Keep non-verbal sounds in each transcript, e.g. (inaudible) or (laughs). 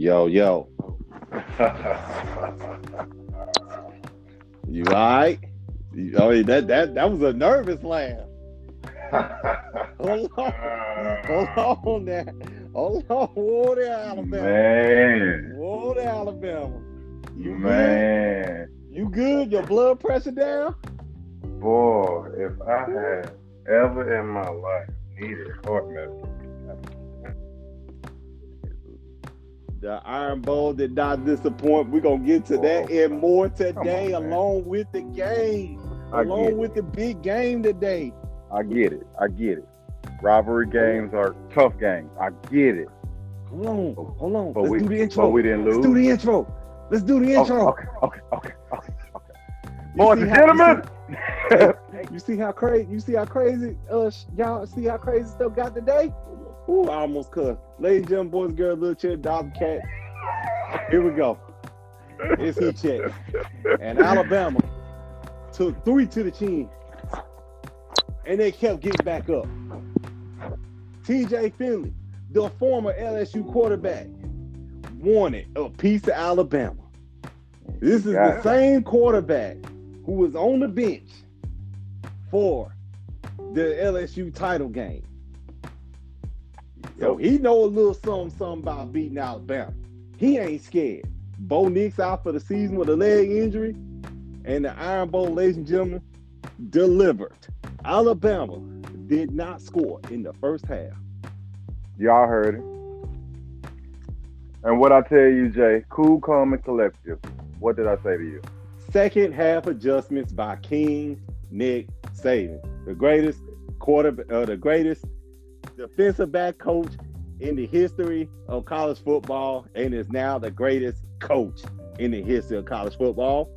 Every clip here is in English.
Yo, yo. You all right? You- I mean, that that that was a nervous laugh. Hold on, hold on there. Hold on, whoa there, Alabama. Man, Whoa there, Alabama. You good? man, You good? Your blood pressure down? boy, if I had ever in my life needed heart medicine, The Iron Bowl did not disappoint. We're gonna get to that and more today, on, along with the game, I along with the big game today. I get it. I get it. Rivalry games are tough games. I get it. Hold on, hold on. But Let's we, do the intro. but we didn't Let's lose. do the intro. Let's do the intro. okay, okay, okay, okay, okay. Boys and gentlemen. (laughs) You see how crazy? You see how crazy? Uh, y'all see how crazy stuff got today? Ooh, I almost cussed. Ladies and gentlemen, boys, girls, little chip, dog, cat. Here we go. It's heat check, and Alabama took three to the chin, and they kept getting back up. T.J. Finley, the former LSU quarterback, wanted a piece of Alabama. This is the same quarterback who was on the bench for the LSU title game. So he know a little something, something about beating Alabama. He ain't scared. Bo Nix out for the season with a leg injury, and the Iron Bowl, ladies and gentlemen, delivered. Alabama did not score in the first half. Y'all heard it. And what I tell you, Jay, cool, calm, and collective. What did I say to you? Second half adjustments by King Nick Saban, the greatest quarter, uh, the greatest defensive back coach in the history of college football, and is now the greatest coach in the history of college football.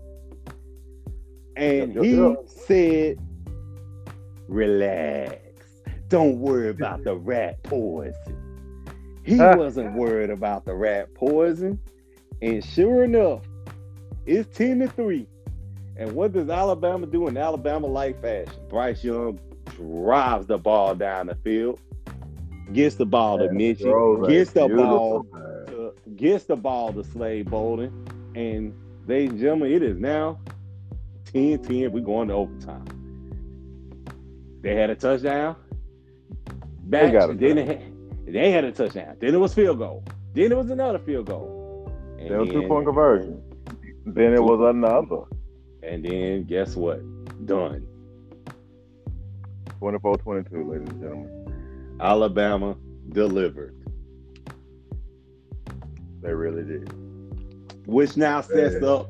And he said, "Relax, don't worry (laughs) about the rat poison." He (laughs) wasn't worried about the rat poison, and sure enough, it's ten to three. And what does Alabama do in Alabama like fashion? Bryce Young drives the ball down the field, gets the ball to Metchie, a gets the ball to, gets the ball to Slade Bolden. And ladies and gentlemen, it is now 10-10. We're going to overtime. They had a touchdown. Back, got a then they had, they had a touchdown. Then it was field goal. Then it was another field goal. And Then a then- two-point conversion. Then it was another. And then guess what? Done. 24-22, ladies and gentlemen. Alabama delivered, They really did. which now sets Yeah. up,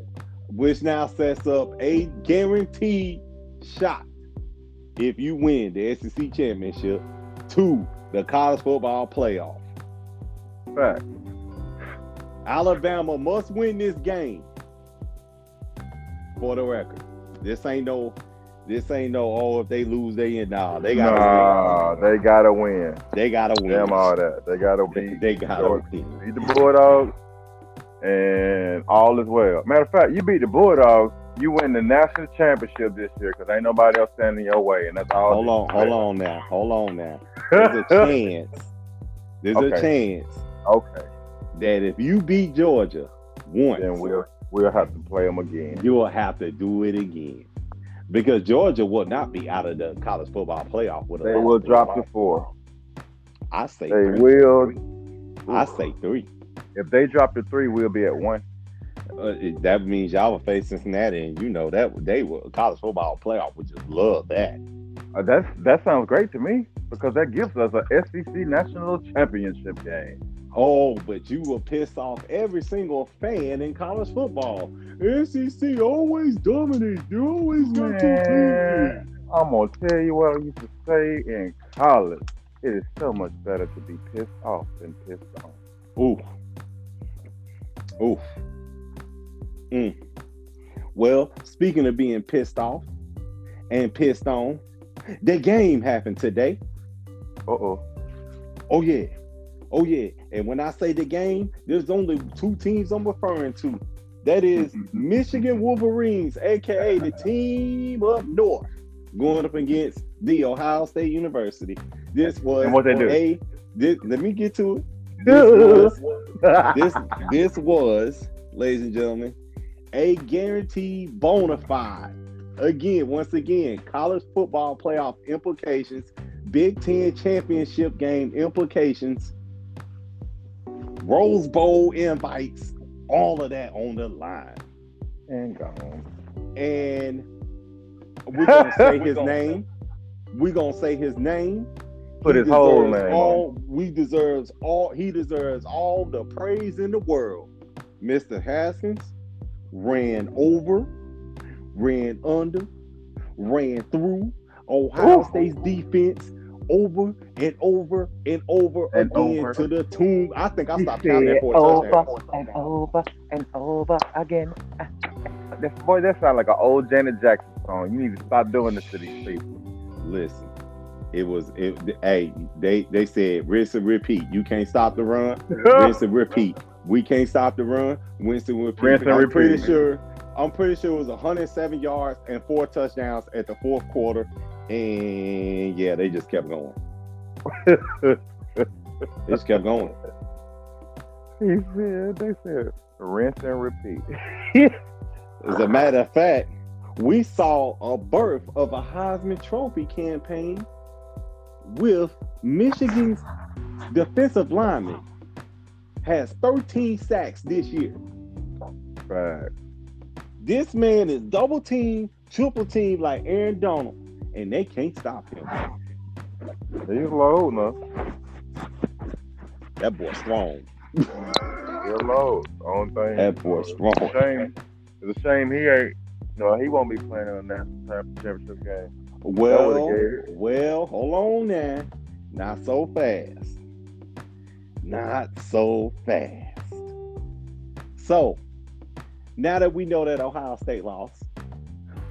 which now sets up a guaranteed shot if you win the SEC championship to the college football playoff. Fact. Alabama must win this game for the record. This ain't no, this ain't no. Oh, if they lose, they in. Nah, they gotta Nah, they gotta win. win. They gotta win. Damn all that. They gotta beat. they gotta Georgia. win. beat the Bulldogs, and all is well. Matter of fact, you beat the Bulldogs, you win the national championship this year because ain't nobody else standing your way, and that's all. Hold on, hold on now, hold on now. There's a (laughs) chance. There's a chance okay, that if you beat Georgia once, then we'll we'll have to play them again. you will have to do it again. Because Georgia will not be out of the college football playoff with a They will drop to four. I say They three. will. I say three. If they drop to three, we'll be at one. Uh, that means y'all will face Cincinnati, and you know that they will college football playoff would just love that. Uh, that's that sounds great to me because that gives us a SEC national championship game. Oh, but you will piss off every single fan in college football. SEC always dominates. They always got teams. I'm gonna tell you what I used to say in college. It is so much better to be pissed off than pissed on. Oof. Oof. Mm. Well, speaking of being pissed off and pissed on, the game happened today. Uh oh. Oh yeah. Oh yeah. And when I say the game, there's only two teams I'm referring to. That is (laughs) Michigan Wolverines, aka the (laughs) team up north, going up against the Ohio State University. This was what they do? A, this, let me get to it. this was (laughs) this this was, ladies and gentlemen, a guaranteed bona fide. Again, once again, college football playoff implications, Big Ten championship game implications, Rose Bowl invites, all of that on the line. And gone. And we're gonna (laughs) say his name. We're gonna say his name. Put He his whole name all we deserves all he deserves all the praise in the world. Mr. Haskins ran over, ran under, ran through Ohio Ooh. State's defense over and over and over And again over. to the tune. I think I stopped counting that for a over touchdown. and over and over again. (laughs) Boy, that sounds like an old Janet Jackson song. You need to stop doing this to these people. Listen, it was it. Hey, they they said rinse and repeat. You can't stop the run. (laughs) rinse and repeat. We can't stop the run. Rinse and repeat. Rinse and I'm pretty repeat. sure. I'm pretty sure it was 107 yards and four touchdowns at the fourth quarter, and yeah, they just kept going. (laughs) They just kept going. He said, they said, rinse and repeat. (laughs) As a matter of fact, we saw a birth of a Heisman Trophy campaign with Michigan's defensive lineman has 13 sacks this year. Right. This man is double team, triple team like Aaron Donald, and they can't stop him. He's low enough. That boy strong. He's low. Only thing. That boy It's a strong. shame. It's a shame he ain't. No, he won't be playing in a national championship game. Well, well, hold on now. Not so fast. Not so fast. So, now that we know that Ohio State lost,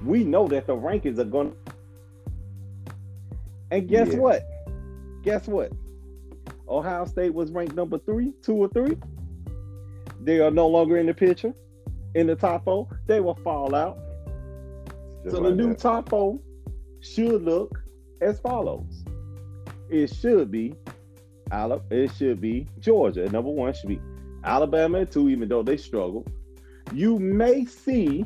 we know that the rankings are going to. And guess Yeah. what? Guess what? Ohio State was ranked number three, two or three. They are no longer in the picture, in the top four. They will fall out. Just So like the new that. top four should look as follows. It should be Alabama. It should be Georgia. Number one should be Alabama at two, even though they struggle. You may see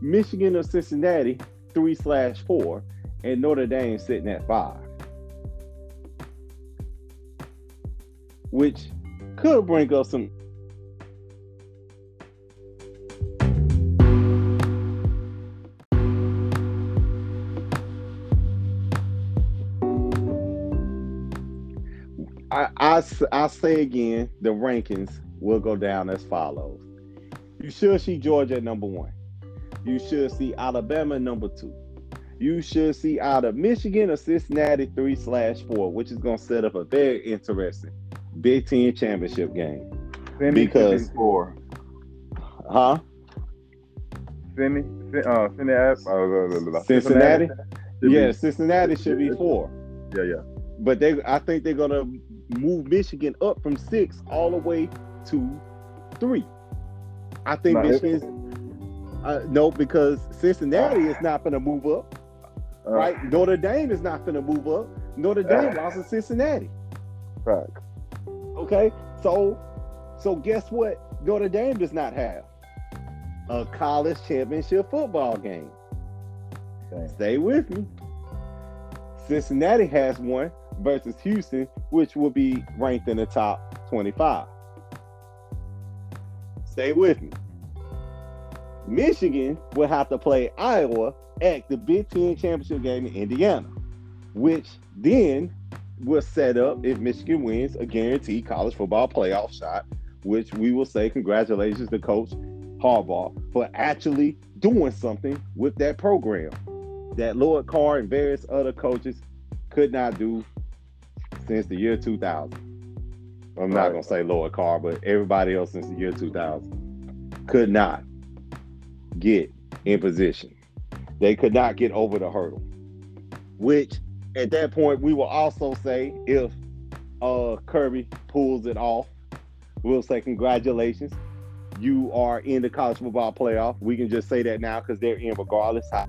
Michigan or Cincinnati three slash four, and Notre Dame sitting at five, which could bring up some I I say again, the rankings will go down as follows. You should see Georgia at number one. You should see Alabama number two. You should see out of Michigan or Cincinnati three slash four, which is going to set up a very interesting Big Ten championship game. Because- four. Huh? Finney, uh, Finney, uh. Cincinnati? be- Yeah, Cincinnati should be four. yeah, yeah. But they, I think they're gonna move Michigan up from six all the way to three. I think Michigan's uh, no, because Cincinnati is not gonna move up, Uh, right? Notre Dame is not gonna move up. Notre Dame lost to Cincinnati. Right. Okay, so so guess what? Notre Dame does not have a college championship football game. Stay with me. Cincinnati has one versus Houston, which will be ranked in the top 25. Stay with me. Michigan will have to play Iowa at the Big Ten championship game in Indiana, which then will set up, if Michigan wins, a guaranteed college football playoff shot, which we will say congratulations to Coach Harbaugh for actually doing something with that program that Lloyd Carr and various other coaches could not do since the year 2000. I'm not Right. going to say Lloyd Carr, but everybody else since the year 2000 could not get in position. They could not get over the hurdle, which at that point we will also say if uh, Kirby pulls it off, we'll say congratulations. You are in the college football playoff. We can just say that now because they're in regardless. How,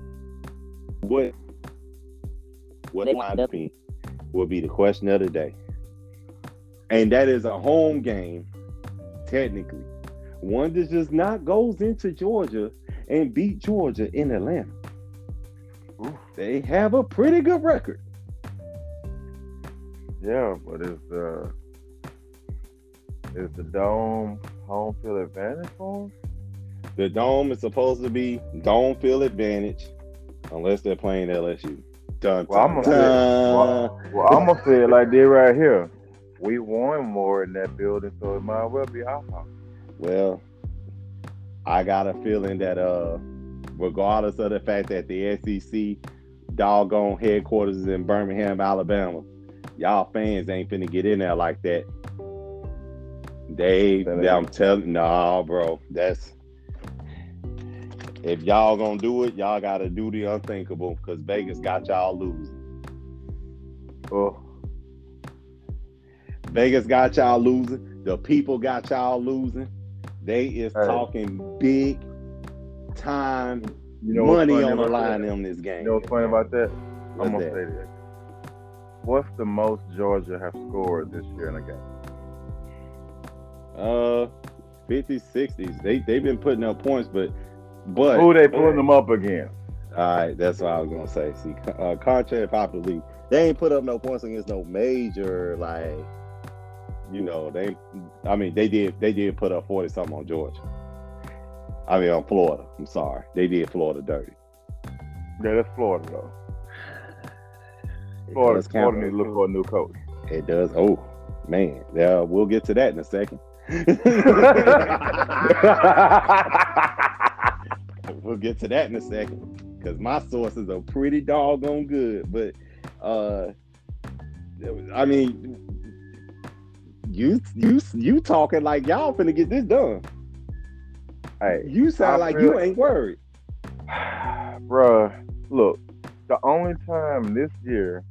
what what They line up- will be the question of the day. and that is a home game, technically. One that just not goes into Georgia and beat Georgia in Atlanta. Oof. They have a pretty good record. Yeah, but is the is the dome home field advantage for 'em? The dome is supposed to be dome field advantage, unless they're playing LSU. Dun, Well, I'm gonna say, well, well, I'm gonna say it like they right here. We won more in that building, so it might well be our house. Well, I got a feeling that uh, regardless of the fact that the SEC doggone headquarters is in Birmingham, Alabama, y'all fans ain't finna get in there like that. They, I'm telling, nah, bro, that's if y'all gonna do it, y'all gotta do the unthinkable because Vegas got y'all losing. Oh, Vegas got y'all losing. The people got y'all losing. They is Hey. talking big time you know money on the line that? in this game. You know what's funny about that? What's I'm gonna that? say this. What's the most Georgia have scored this year in a game? Uh, 50s, 60s. They they've been putting up points, but but Who they pulling them up against? all right, that's what I was gonna say. See, uh, contrary to popular they ain't put up no points against no major like, you know, they. I mean, they did they did put up 40 something on Georgia. I mean, on Florida. I'm sorry, they did Florida dirty. Yeah, that's Florida though. Florida. Florida needs to look for a new coach. It does. Oh man, yeah, we'll get to that in a second. (laughs) we'll get to that in a second because my sources are pretty doggone good. But uh, I mean, you you you talking like y'all finna get this done. Hey, You sound I like you ain't worried. (sighs) bruh, look, the only time this year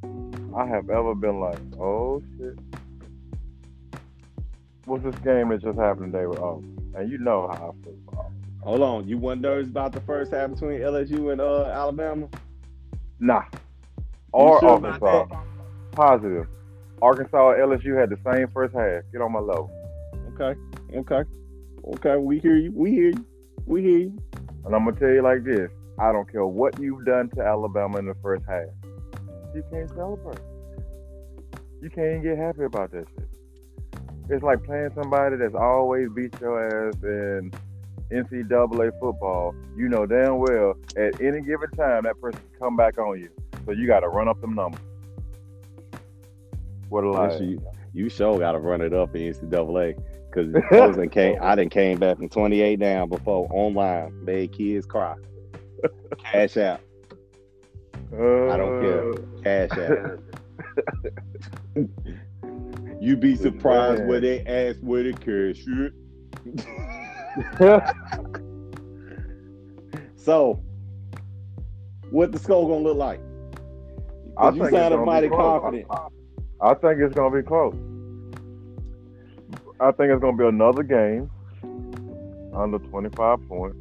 I have ever been like, oh shit, was this game that just happened today with Auburn. And you know how I feel about Hold on, you wasn't nervous about the first half between LSU and uh, Alabama? Nah. Or sure Arkansas. Positive. Arkansas and LSU had the same first half. Get on my level. Okay, okay, okay. We hear you. We hear you. We hear you. And I'm gonna tell you like this: I don't care what you've done to Alabama in the first half. You can't celebrate. You can't even get happy about that shit. It's like playing somebody that's always beat your ass in NCAA football. You know damn well at any given time that person can come back on you. So you got to run up them numbers. What a lie. You, you sure got to run it up in NCAA because (laughs) came. I done came back from 28 down before online made kids cry. Cash out, Uh, I don't care. cash out. (laughs) You be surprised where they ask where the cash at. (laughs) So, what the score gonna look like? I you sounded mighty confident. I think it's gonna be close. I think it's gonna be another game under 25 points.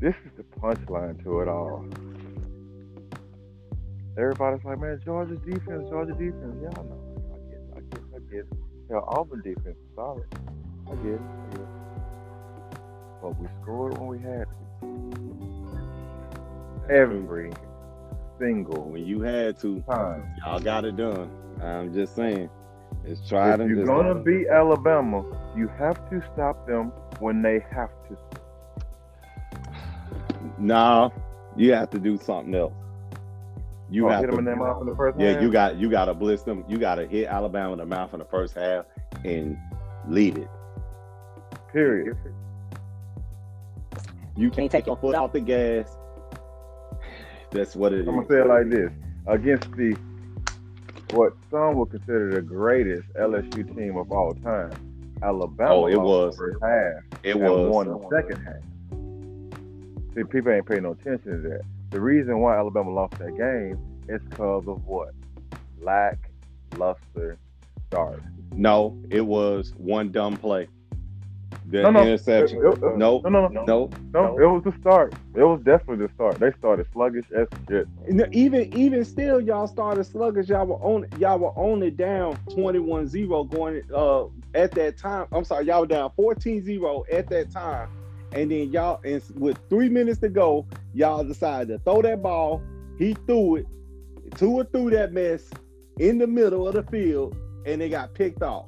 This is the punchline to it all. Everybody's like, man, Georgia defense, Georgia defense. Yeah, I know. I get it. I get it. I get it. Hell, Auburn defense is solid. I get it. I get it. But we scored when we had to. Every single When you had to, time. y'all got it done. I'm just saying, it's tried If and you're gonna beat Alabama, you have to stop them when they have to. No, you have to do something else. You oh, have hit them in their mouth in the first yeah, half? you got you got to blitz them. You got to hit Alabama in the mouth in the first half and lead it. Period. You can't take your foot off the gas. (sighs) That's what it is. I'm gonna say it like this: against the what some would consider the greatest LSU team of all time, Alabama. Oh, it was. the first half It was. won the second half. See, people ain't paying no attention to that. The reason why Alabama lost that game is because of what? Lack luster start. No, it was one dumb play. The No, no. interception. It- it- Nope. No, no, no, Nope. no. It was the start. It was definitely the start. They started sluggish as shit. And Even even still, y'all started sluggish. Y'all were on y'all were only down 21-0 going uh at that time. I'm sorry, y'all were down 14-0 at that time. And then y'all and with three minutes to go, y'all decided to throw that ball. He threw it. Tua threw that mess in the middle of the field, and they got picked off.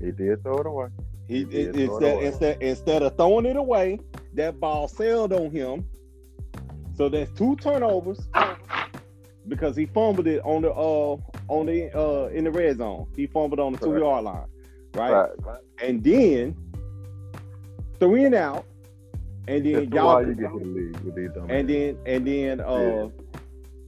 He did throw it away. He, He did it- throw instead, instead instead of throwing it away, that ball sailed on him. So there's two turnovers because he fumbled it on the uh on the uh in the red zone. He fumbled on the two Right. yard line, right? Right. And then three and out, and then That's y'all you get to the league with these dumb and then and then uh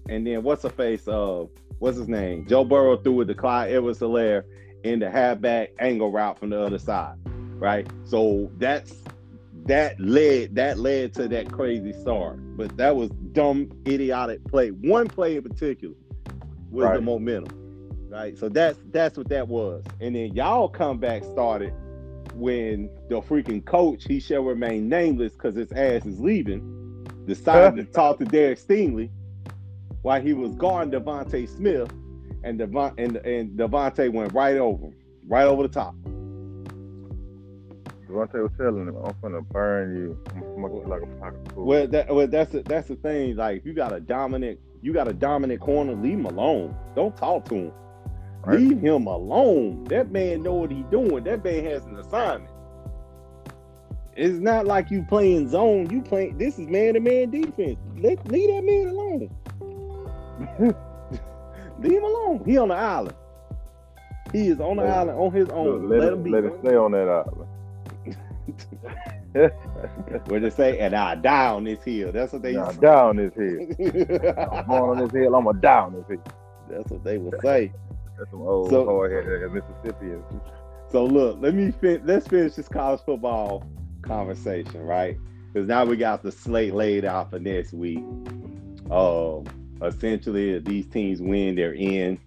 and then what's the face uh what's his name joe burrow threw it to clyde edwards helaire in the halfback angle route from the other side right? So that's that led that led to that crazy start. But that was dumb idiotic play. One play in particular was the momentum right? So that's that's what that was. And then y'all comeback started when the freaking coach he shall remain nameless because his ass is leaving decided to (laughs) talk to Derek Stingley while he was guarding DeVonta Smith, and Devon and, and DeVonta went right over him, right over the top. DeVonta was telling him, "I'm gonna burn you. I'm gonna like a pocket food." Well, that well, that's the, that's the thing. Like, if you got a dominant, you got a dominant corner, leave him alone. Don't talk to him. Right. Leave him alone. That man know what he's doing. That man has an assignment. It's not like you playing zone. You playing. This is man to man defense. Let leave that man alone. (laughs) leave him alone. He on the island. He is on the island on his own. let, let, him be. let it stay on that island. (laughs) What they say? And I die on this hill. That's what they. Now, used to down this hill. I'm born on this hill. I'm die on this hill. That's what they would say. That's some old So- hard headed Mississippians. So look, let me fin- let's finish this college football conversation, right? Because now we got the slate laid out for next week. Um, essentially, if these teams win, they're in.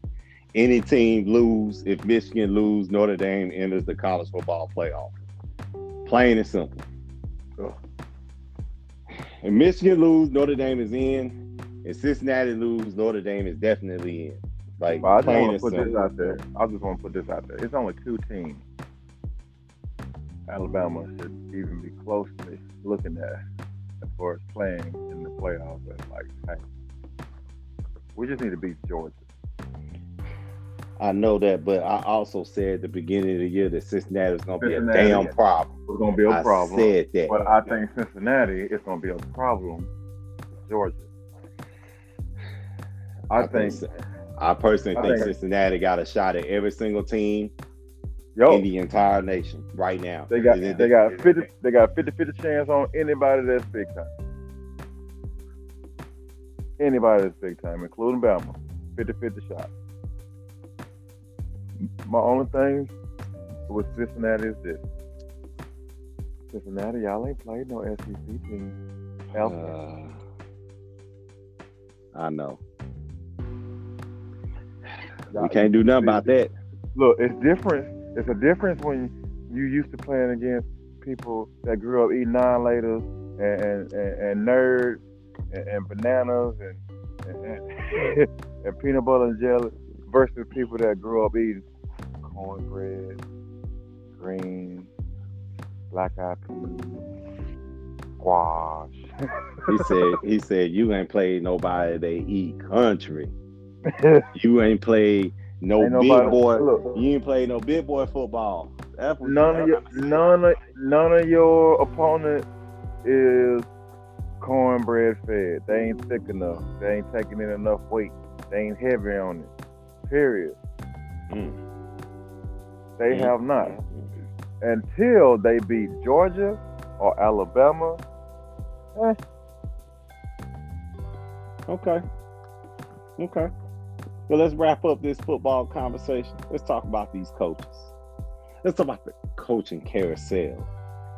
Any team lose, if Michigan lose, Notre Dame enters the college football playoff. Plain and simple. Oh. Ugh. If Michigan lose, Notre Dame is in. If Cincinnati lose, Notre Dame is definitely in. Like But I just want to put this out there. I just want to put this out there. It's only two teams Alabama should even be closely looking at as far as playing in the playoffs. Like, hey, we just need to beat Georgia. I know that, but I also said at the beginning of the year that Cincinnati was going to be a damn problem. It's gonna be a I problem. I said that. But I think Cincinnati is gonna be a problem with Georgia. I, think, I personally I think, think- Cincinnati got a shot at every single team yo, in the entire nation right now. they got it- they got fifty they got 50-50 chance on anybody that's big time. Anybody that's big time, including Bama. 50-50 shot. My only thing with Cincinnati is this. Cincinnati, y'all ain't played no SEC team. Uh, I know. We can't do nothing about that. Look, it's different. It's a difference when you used to playing against people that grew up eating nine laters and and, and, and nerds and, and bananas and and, and (laughs) and peanut butter and jelly versus people that grew up eating cornbread, green, black eyed peas, squash. He said. (laughs) He said you ain't played nobody. They eat country. (laughs) You ain't played no Ain't big boy. look. You ain't played no big boy football. That's none of your none of none of your opponent is cornbread fed. They ain't thick enough. They ain't taking in enough weight. They ain't heavy on it. Period. Mm. They Mm. have not until they beat Georgia or Alabama. Eh, Okay. Okay. Well, let's wrap up this football conversation. Let's talk about these coaches. Let's talk about the coaching carousel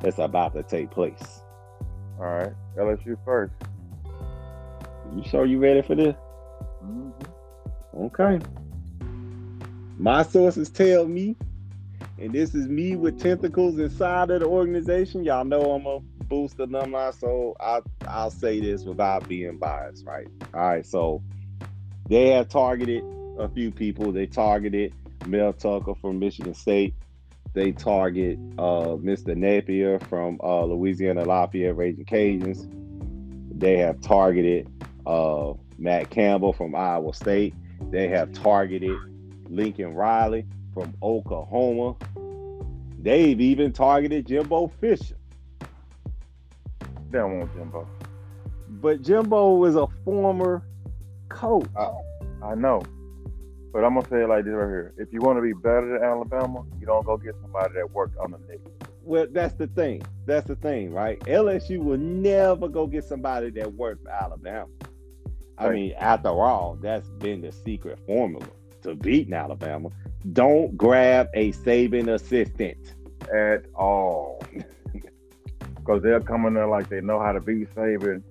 that's about to take place. all right, LSU first. You sure you ready for this? Mhm. Okay. My sources tell me and this is me with tentacles inside of the organization. Y'all know I'm a boost alumni, so I I'll say this without being biased, right? All right, so they have targeted a few people. They targeted Mel Tucker from Michigan State. They target uh, Mr. Napier from uh, Louisiana Lafayette Raging Cajuns. They have targeted uh, Matt Campbell from Iowa State. They have targeted Lincoln Riley from Oklahoma. They've even targeted Jimbo Fisher. They don't want Jimbo. But Jimbo is a former coach. I, I know. But I'm gonna say it like this right here. If you want to be better than Alabama, you don't go get somebody that worked on the Knicks. Well, that's the thing. That's the thing, right? LSU will never go get somebody that worked for Alabama. I Right. mean, after all, that's been the secret formula to beating Alabama. Don't grab a Saban assistant. at all. (laughs) Because they'll come in there like they know how to beat Saban,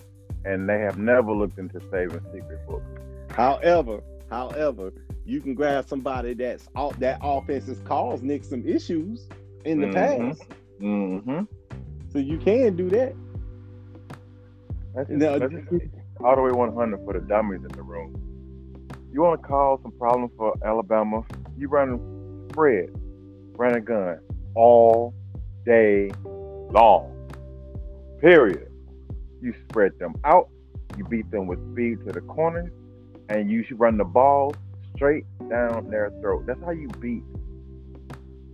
and they have never looked into Saban's secret book. However, however, you can grab somebody that's off that offense has caused Nick some issues in the Mhm. past. Mm-hmm. So you can do that. That's just, Now, that's all the way 100 for the dummies in the room. You want to cause some problems for Alabama? You run spread, run a gun all day long. Period. You spread them out. You beat them with speed to the corners, and you should run the ball straight down their throat. That's how you beat.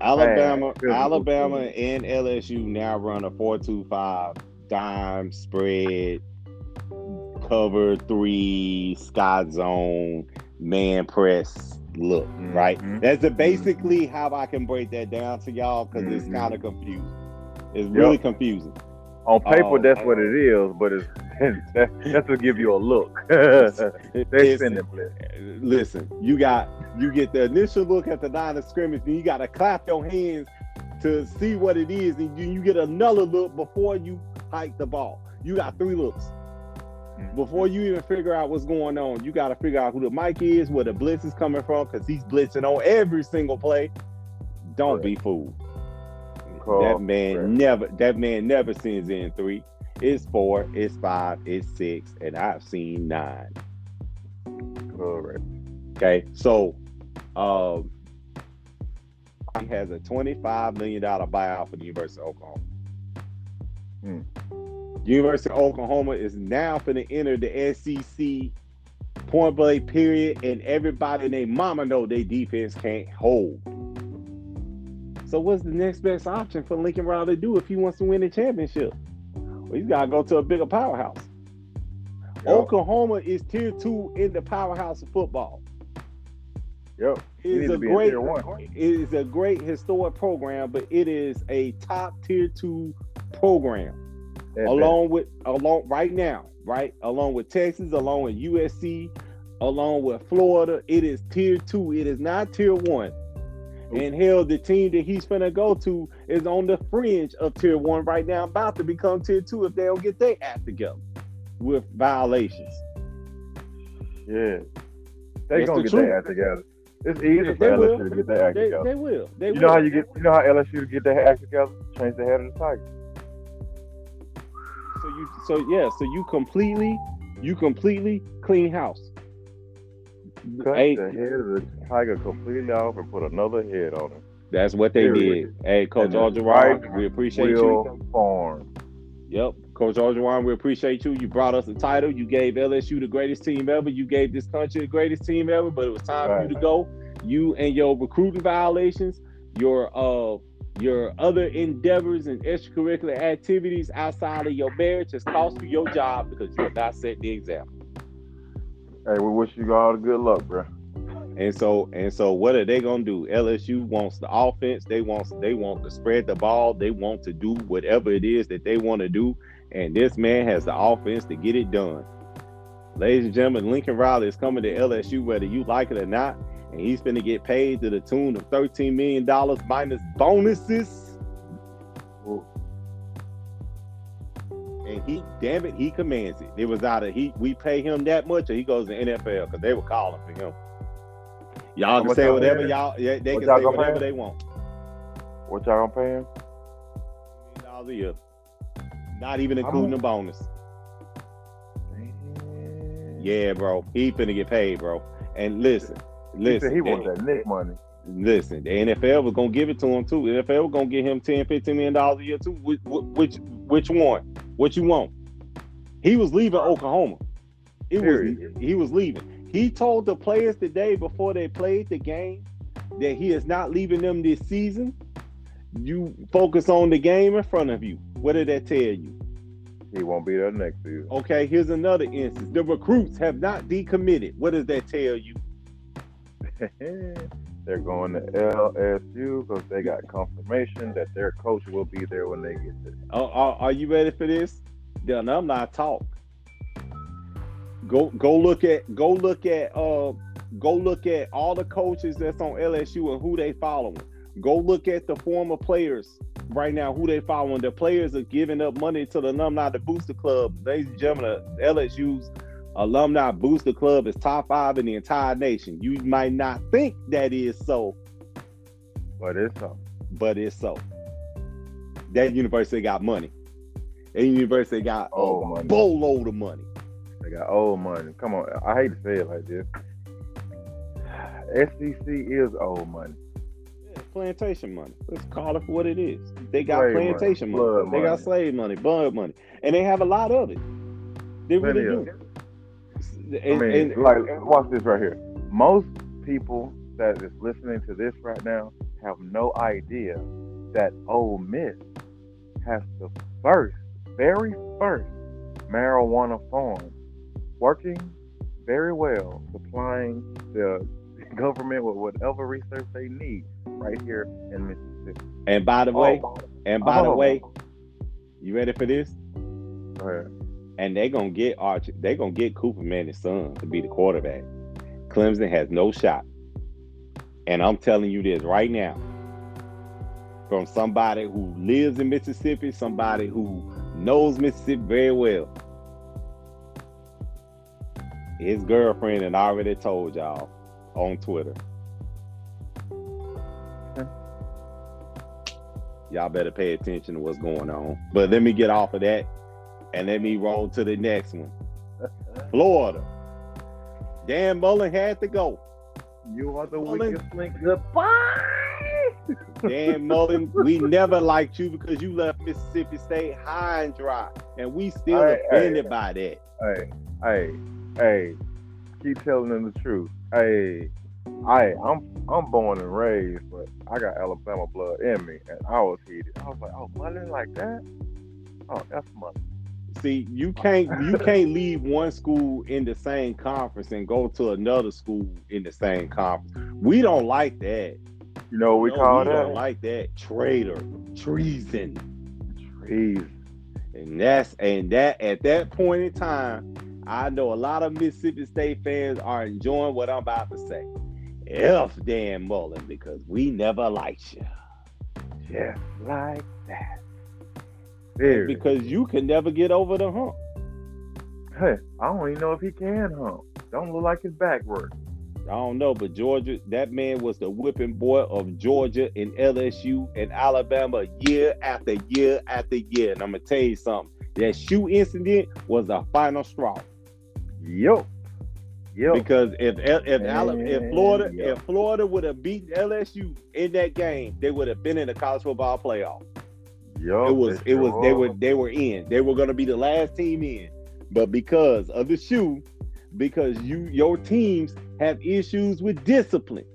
Alabama, physical Alabama and LSU now run a four-two-five dime spread, cover three, sky zone, man press look. Right. Mhm. That's basically how I can break that down to y'all because it's Mhm. kind of confusing. It's really confusing. On paper, Oh, that's what it is, but it's (laughs) that, that's to give you a look. (laughs) they Listen, listen, you got you get the initial look at the line of scrimmage, then you got to clap your hands to see what it is, and you, you get another look before you hike the ball. You got three looks before you even figure out what's going on. You got to figure out who the mic is, where the blitz is coming from, because he's blitzing on every single play. Don't be fooled. Call that man correct. never that man never sends in three. It's four, it's five, it's six, and I've seen nine. Correct. Okay, so um, he has a twenty-five million dollar buyout for the University of Oklahoma. Hmm. University of Oklahoma is now going to enter the SEC point blank period, and everybody and their mama know their defense can't hold. So what's the next best option for Lincoln Riley to do if he wants to win the championship? Well, he's got to go to a bigger powerhouse. Yep. Oklahoma is tier two in the powerhouse of football. Yep. It He is a to be in great, it is a great historic program, but it is a top tier two program. At along with along right now, right? Along with Texas, along with USC, along with Florida, it is tier two. It is not tier one. And hell, the team that he's gonna go to is on the fringe of tier one right now, about to become tier two if they don't get their act together with violations. Yeah. They gonna the get truth. their act together. It's easy for will. LSU to get their act They, together. they will. They you will. know how you get you know how LSU get their act together? Change the head of the tiger. So you so yeah, so you completely you completely clean house. Cut Hey, the head of the tiger completely off and put another head on it. that's what they Period. did. Hey, Coach the we appreciate you. Form. Yep. Coach Orgeron, we appreciate you. You brought us the title. You gave LSU the greatest team ever. You gave this country the greatest team ever, but it was time for you to go. You and your recruiting violations, your uh your other endeavors and extracurricular activities outside of your marriage has cost you your job because you have not set the example. Hey, we wish you all the good luck, bro. And so and so what are they gonna do? LSU wants the offense, they want they want to spread the ball, they want to do whatever it is that they want to do, and this man has the offense to get it done. Ladies and gentlemen, Lincoln Riley is coming to LSU whether you like it or not, and he's gonna get paid to the tune of $13 million minus bonuses. Ooh. And he, damn it, he commands it. It was either he we pay him that much or he goes to NFL because they were calling for him. Y'all can say whatever paying? y'all yeah, they What can say whatever they want. What y'all gonna pay him? Dollars a year. Not even including the bonus. Yeah, bro. He finna get paid, bro. And listen, listen. he wants that Nick money. Listen, the NFL was gonna give it to him too. The NFL was gonna give him 10, 15 million dollars a year too. Which, which which one? What you want? He was leaving Oklahoma. It was he was leaving. He told the players today before they played the game that he is not leaving them this season. You focus on the game in front of you. What did that tell you? He won't be there next year. Okay, here's another instance. The recruits have not decommitted. What does that tell you? (laughs) They're going to LSU because they got confirmation that their coach will be there when they get there. Are, are, are you ready for this? The alumni talk. Go go look at go look at uh go look at all the coaches that's on LSU and who they following. Go look at the former players right now, who they following. The players are giving up money to the alumni the club. Ladies and gentlemen, LSU's alumni booster club is top five in the entire nation. You might not think that is so, But it's so. but it's so. That university got money. That university got Oh, a money. boatload of money. They got old money. Come on. I hate to say it like this. SEC is old money. Yeah, plantation money. Let's call it for what it is. They got Slave plantation money. blood They got slave money, blood money, and they have a lot of it. They really do. Of And, I mean, and- like, watch this right here. Most people that is listening to this right now have no idea that Ole Miss has the first, very first marijuana farm working very well, supplying the (laughs) government with whatever research they need right here in Mississippi. and by the way, Oh, and by the oh. way, you ready for this? go ahead. And they're gonna get Archie. They're gonna get Cooper Manning's son to be the quarterback. Clemson has no shot. And I'm telling you this right now, from somebody who lives in Mississippi, somebody who knows Mississippi very well. His girlfriend had already told y'all on Twitter. Y'all better pay attention to what's going on. But let me get off of that and let me roll to the next one. Florida. Dan Mullen had to go. You are the Mullen. weakest link. Goodbye. Dan Mullen, (laughs) we never liked you because you left Mississippi State high and dry. And we still Hey, hey. offended by that. Hey, hey, hey, keep telling them the truth. Hey, I, I'm I'm born and raised, but I got Alabama blood in me, and I was heated. I was like, oh, money like that? Oh, that's money. See, you can't you can't leave one school in the same conference and go to another school in the same conference. We don't like that. You know what we No, call we don't that? like that. Traitor. Treason. Treason. And that's and that at that point in time, I know a lot of Mississippi State fans are enjoying what I'm about to say. F Dan Mullen because we never liked you. Just like that. Seriously. Because you can never get over the hump. Hey, I don't even know if he can hump. Don't look like his back work. I don't know, but Georgia, that man was the whipping boy of Georgia and LSU and Alabama year after year after year. And I'm gonna tell you something. That shoe incident was the final straw. Yup. Yup. Because if if if Florida yeah. if Florida would have beaten LSU in that game, they would have been in the college football playoff. Yup. It was it was they were they were in. They were gonna be the last team in. But because of the shoe, because you your teams have issues with discipline.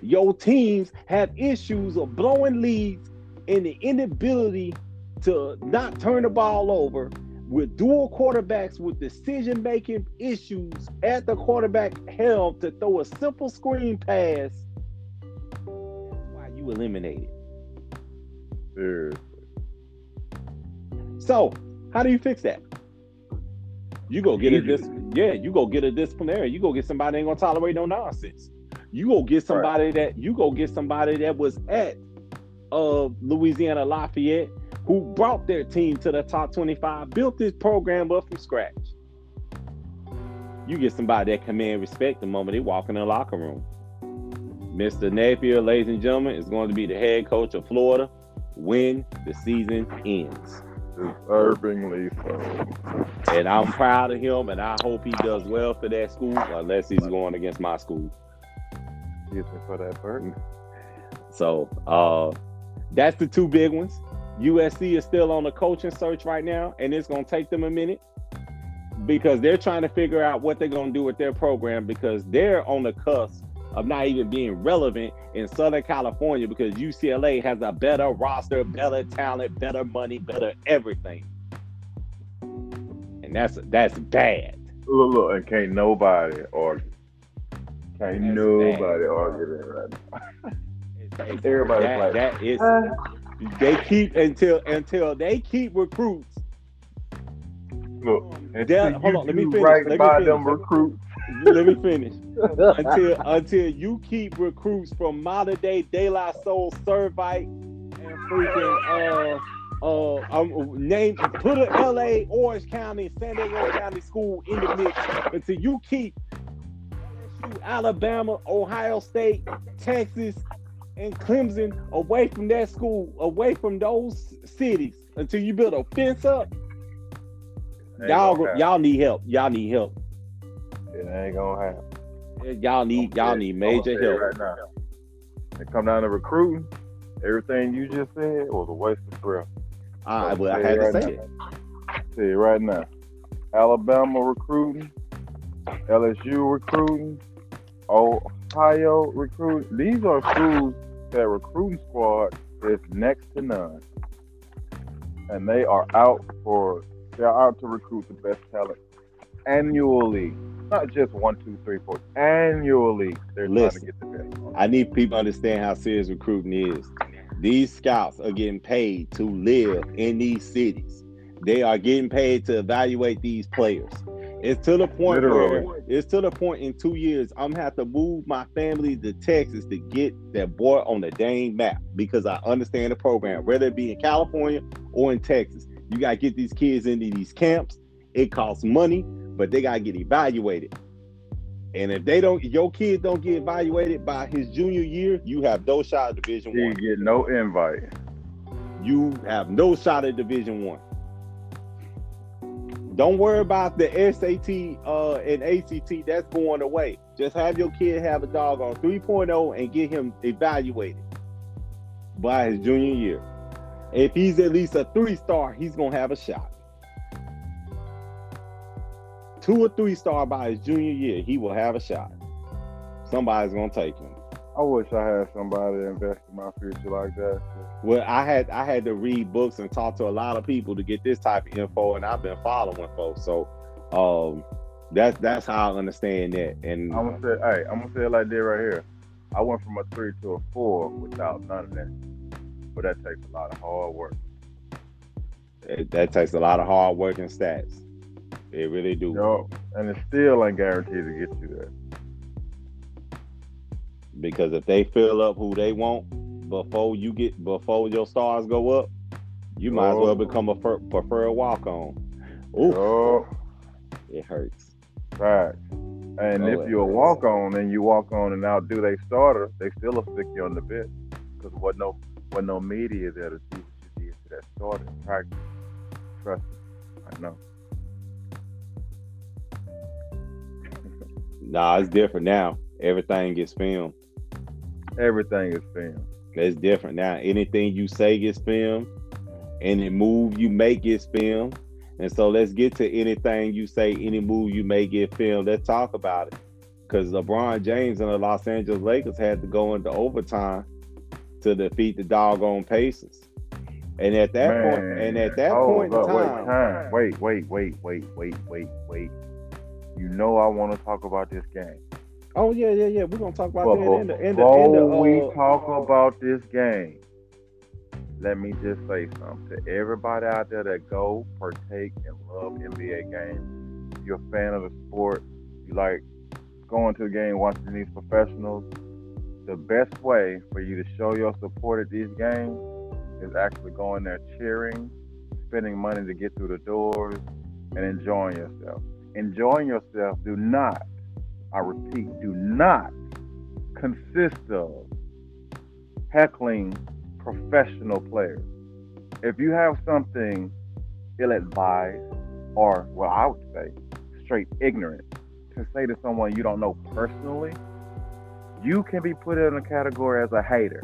Your teams have issues of blowing leads and the inability to not turn the ball over with dual quarterbacks with decision making issues at the quarterback helm to throw a simple screen pass. That's why you eliminated. Seriously. So, how do you fix that? You go get a dis- yeah, you go get a disciplinary. You go get somebody that ain't gonna tolerate no nonsense. You go get somebody that you go get somebody that was at uh Louisiana Lafayette who brought their team to the top 25, built this program up from scratch. You get somebody that command respect the moment they walk in the locker room. Mr. Napier, ladies and gentlemen, is going to be the head coach of Florida. when the season ends. Deservingly so. And I'm proud of him, and I hope he does well for that school, unless he's going against my school. Excuse me for that burden. So uh, that's the two big ones. USC is still on the coaching search right now, and it's going to take them a minute because they're trying to figure out what they're going to do with their program because they're on the cusp of not even being relevant in Southern California because UCLA has a better roster, better talent, better money, better everything. And that's that's bad. Look, look, and can't nobody argue. Can't That's nobody bad. argue that right now. It's- Everybody's that, like, that is "Uh." they keep until until they keep recruits. Look, and Dell- hold on, let me finish, right let me by finish. them recruits. Let me finish. Until (laughs) until you keep recruits from Mater Dei De La Salle, Servite, and freaking uh uh um, name put a L.A. Orange County, San Diego County school in the mix until you keep LSU, Alabama, Ohio State, Texas, and Clemson away from that school, away from those cities until you build a fence up. Ain't Y'all y'all need help. Y'all need help. It ain't gonna happen. Y'all need y'all need major help. right now. It come down to recruiting. Everything you just said was a waste of breath. I, well, I had it to say now. it. Tell you right now. Alabama recruiting, LSU recruiting, Ohio recruiting. These are schools that recruiting squad is next to none. And they are out for they're out to recruit the best talent annually. Not just one, two, three, four. Annually, they're Listen. trying to get the best. I need people to understand how serious recruiting is. These scouts are getting paid to live in these cities. They are getting paid to evaluate these players. It's to the point Literally. where it's to the point in two years I'm gonna have to move my family to Texas to get that boy on the dang map because I understand the program, whether it be in California or in Texas. You gotta get these kids into these camps. It costs money, but they gotta get evaluated. And if they don't, your kid don't get evaluated by his junior year, you have no shot at Division You One. You get no invite. You have no shot at Division One. Don't worry about the SAT uh, and ACT. That's going away. Just have your kid have a dog on 3.0 and get him evaluated by his junior year. If he's at least a three star, he's gonna have a shot. Two or three star by his junior year, he will have a shot. Somebody's gonna take him. I wish I had somebody invest in my future like that. Well, I had I had to read books and talk to a lot of people to get this type of info, and I've been following folks. So, um, that's that's how I understand that. And I'm gonna say, hey, I'm gonna say it like this right here. I went from a three to a four without none of that, but that takes a lot of hard work. it, that takes a lot of hard work and stats. It really do. Yo, and it still ain't guaranteed to get you there. Because if they fill up who they want before you get before your stars go up, you might as well Oh. become a fir- preferred walk on. Ooh, Oh, it hurts. Right. And Oh, if you're a walk on and you walk on and outdo they starter, they still will stick you on the bench because what no what no media there to see what you did to that starter practice. Trust me, I know. Nah, it's different now. Everything gets filmed. Everything is filmed. It's different now. Anything you say gets filmed. Any move you make gets filmed. And so let's get to anything you say, any move you may get filmed. Let's talk about it. Because LeBron James and the Los Angeles Lakers had to go into overtime to defeat the doggone Pacers. And at that point, and at that point in up, wait, time, time. Wait, wait, wait, wait, wait, wait, wait. You know I want to talk about this game. oh yeah, yeah, yeah, we're gonna talk about But that in the the, the we uh, talk about this game, let me just say something to everybody out there that go partake and love NBA games. If you're a fan of the sport, you like going to a game, watching these professionals. The best way for you to show your support at these games is actually going there cheering, spending money to get through the doors, and enjoying yourself. Enjoying yourself do not, I repeat, do not consist of heckling professional players. if you have something ill advised, or well, I would say straight ignorant, to say to someone you don't know personally, you can be put in a category as a hater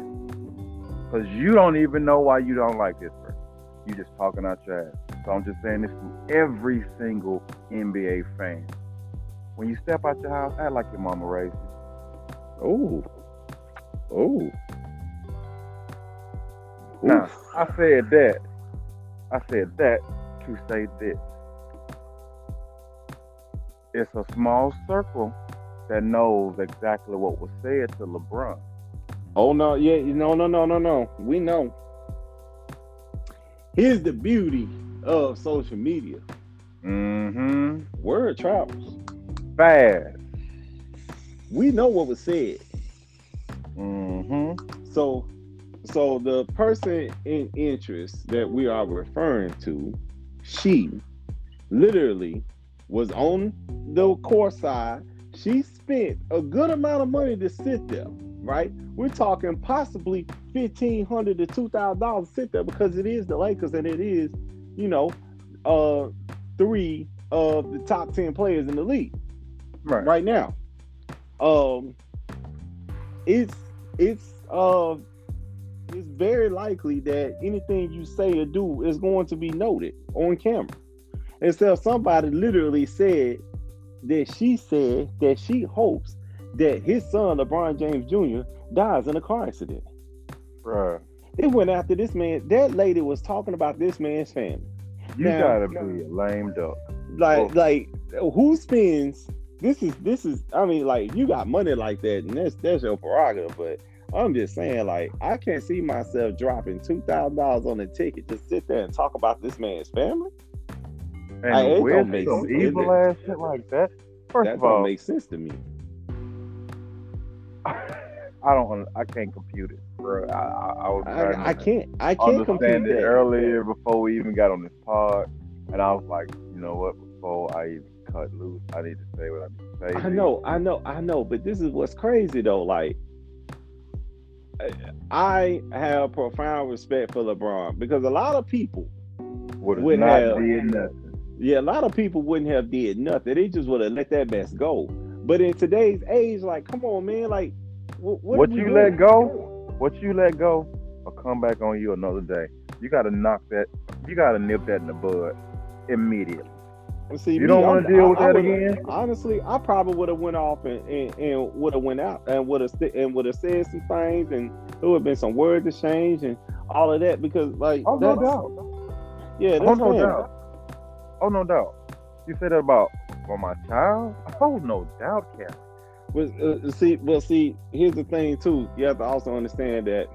because you don't even know why you don't like this person. You just talking out your ass. So I'm just saying this to every single NBA fan. When you step out your house, act like your mama raised you. Oh. Oh. Now, I said that. I said that to say this. It's a small circle that knows exactly what was said to LeBron. Oh no, yeah, no, no, no, no, no. We know. Here's the beauty of social media. Mm-hmm. Word travels. Fast. We know what was said. Mm-hmm. So so the person in interest that we are referring to, she literally was on the court side. She spent a good amount of money to sit there, right? We're talking possibly fifteen hundred to two thousand dollars to sit there because it is the Lakers and it is, you know, uh three of the top ten players in the league Right. right now. Um, it's it's uh it's very likely that anything you say or do is going to be noted on camera. And so somebody literally said that she said that she hopes that his son LeBron James Jr. dies in a car accident. Bruh. They went after this man. That lady was talking about this man's family. You Now- gotta be a lame duck. like Oh. like who spends this is this is I mean like you got money like that and that's that's your prerogative but I'm just saying like I can't see myself dropping two thousand dollars on a ticket to sit there and talk about this man's family And Hey, it don't make some sense. evil ass shit like that. First that of don't all, make sense to me (laughs) I don't. I can't compute it, bro. I, I, I was I, I can't I can't understand it that earlier before we even got on this pod, and I was like, you know what? Before I even cut loose, I need to say what I need to say. I know I know I know but this is what's crazy though like I have profound respect for LeBron because a lot of people would have not have- did nothing. Yeah, a lot of people wouldn't have did nothing. They just would have let that mess go. But in today's age, like, come on, man, like, wh- what, What are you doing? let go? What you let go, will come back on you another day. You gotta knock that. You gotta nip that in the bud immediately. See, You me, don't wanna deal I- with I that again? Honestly, I probably would have went off and, and, and would have went out and would have and would have said some things and there would have been some words exchange and all of that because like Oh no doubt. yeah, oh, that's Oh no doubt. Oh no doubt. You said that about for my child? Oh no doubt, Karen. But uh, see, but see, here's the thing too. You have to also understand that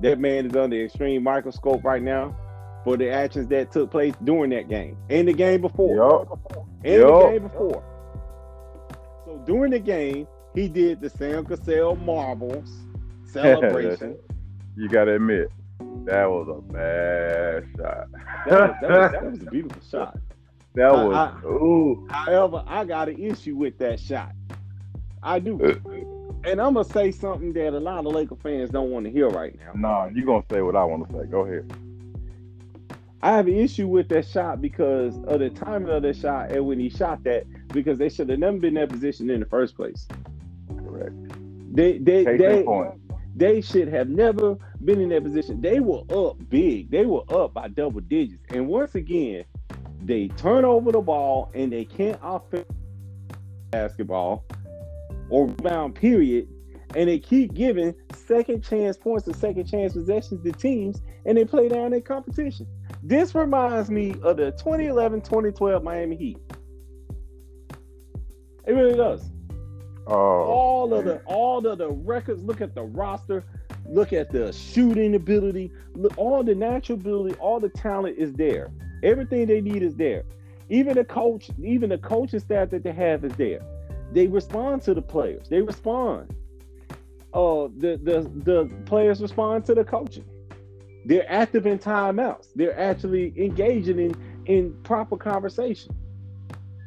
that man is under extreme microscope right now for the actions that took place during that game and the game before. Yup. And the game before. So during the game, he did the Sam Cassell marbles celebration. (laughs) You gotta admit, that was a bad shot. that, was, that, was, that was a (laughs) beautiful shot. That I- was I- ooh. However, I got an issue with that shot. I do. Uh, and I'm gonna say something that a lot of Laker fans don't want to hear right now. Nah, you're gonna say what I want to say. Go ahead. I have an issue with that shot because of the timing of that shot and when he shot that, because they should have never been in that position in the first place. Correct. They they Case they point. they should have never been in that position. They were up big. They were up by double digits. And once again, they turn over the ball and they can't offense basketball or rebound, period. And they keep giving second chance points and second chance possessions to teams and they play down their competition. This reminds me of the 2011 2012 Miami Heat. It really does Oh, all of the all of the records. Look at the roster. Look at the shooting ability. Look, all the natural ability, all the talent is there. Everything they need is there. Even the coach, even the coaching staff that they have is there. They respond to the players. They respond. Uh, the the the players respond to the coaching. They're active in timeouts. They're actually engaging in in proper conversation.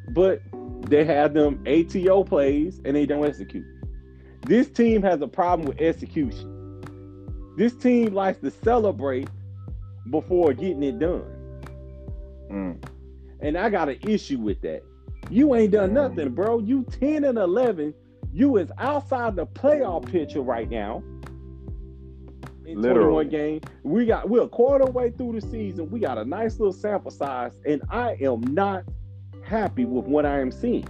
But they have them ATO plays and they don't execute. This team has a problem with execution. This team likes to celebrate before getting it done. Mm. And I got an issue with that. You ain't done nothing, bro. You 10 and 11. You is outside the playoff picture right now. In Literally. 21 games. We got we're a quarter way through the season. We got a nice little sample size, and I am not happy with what I am seeing.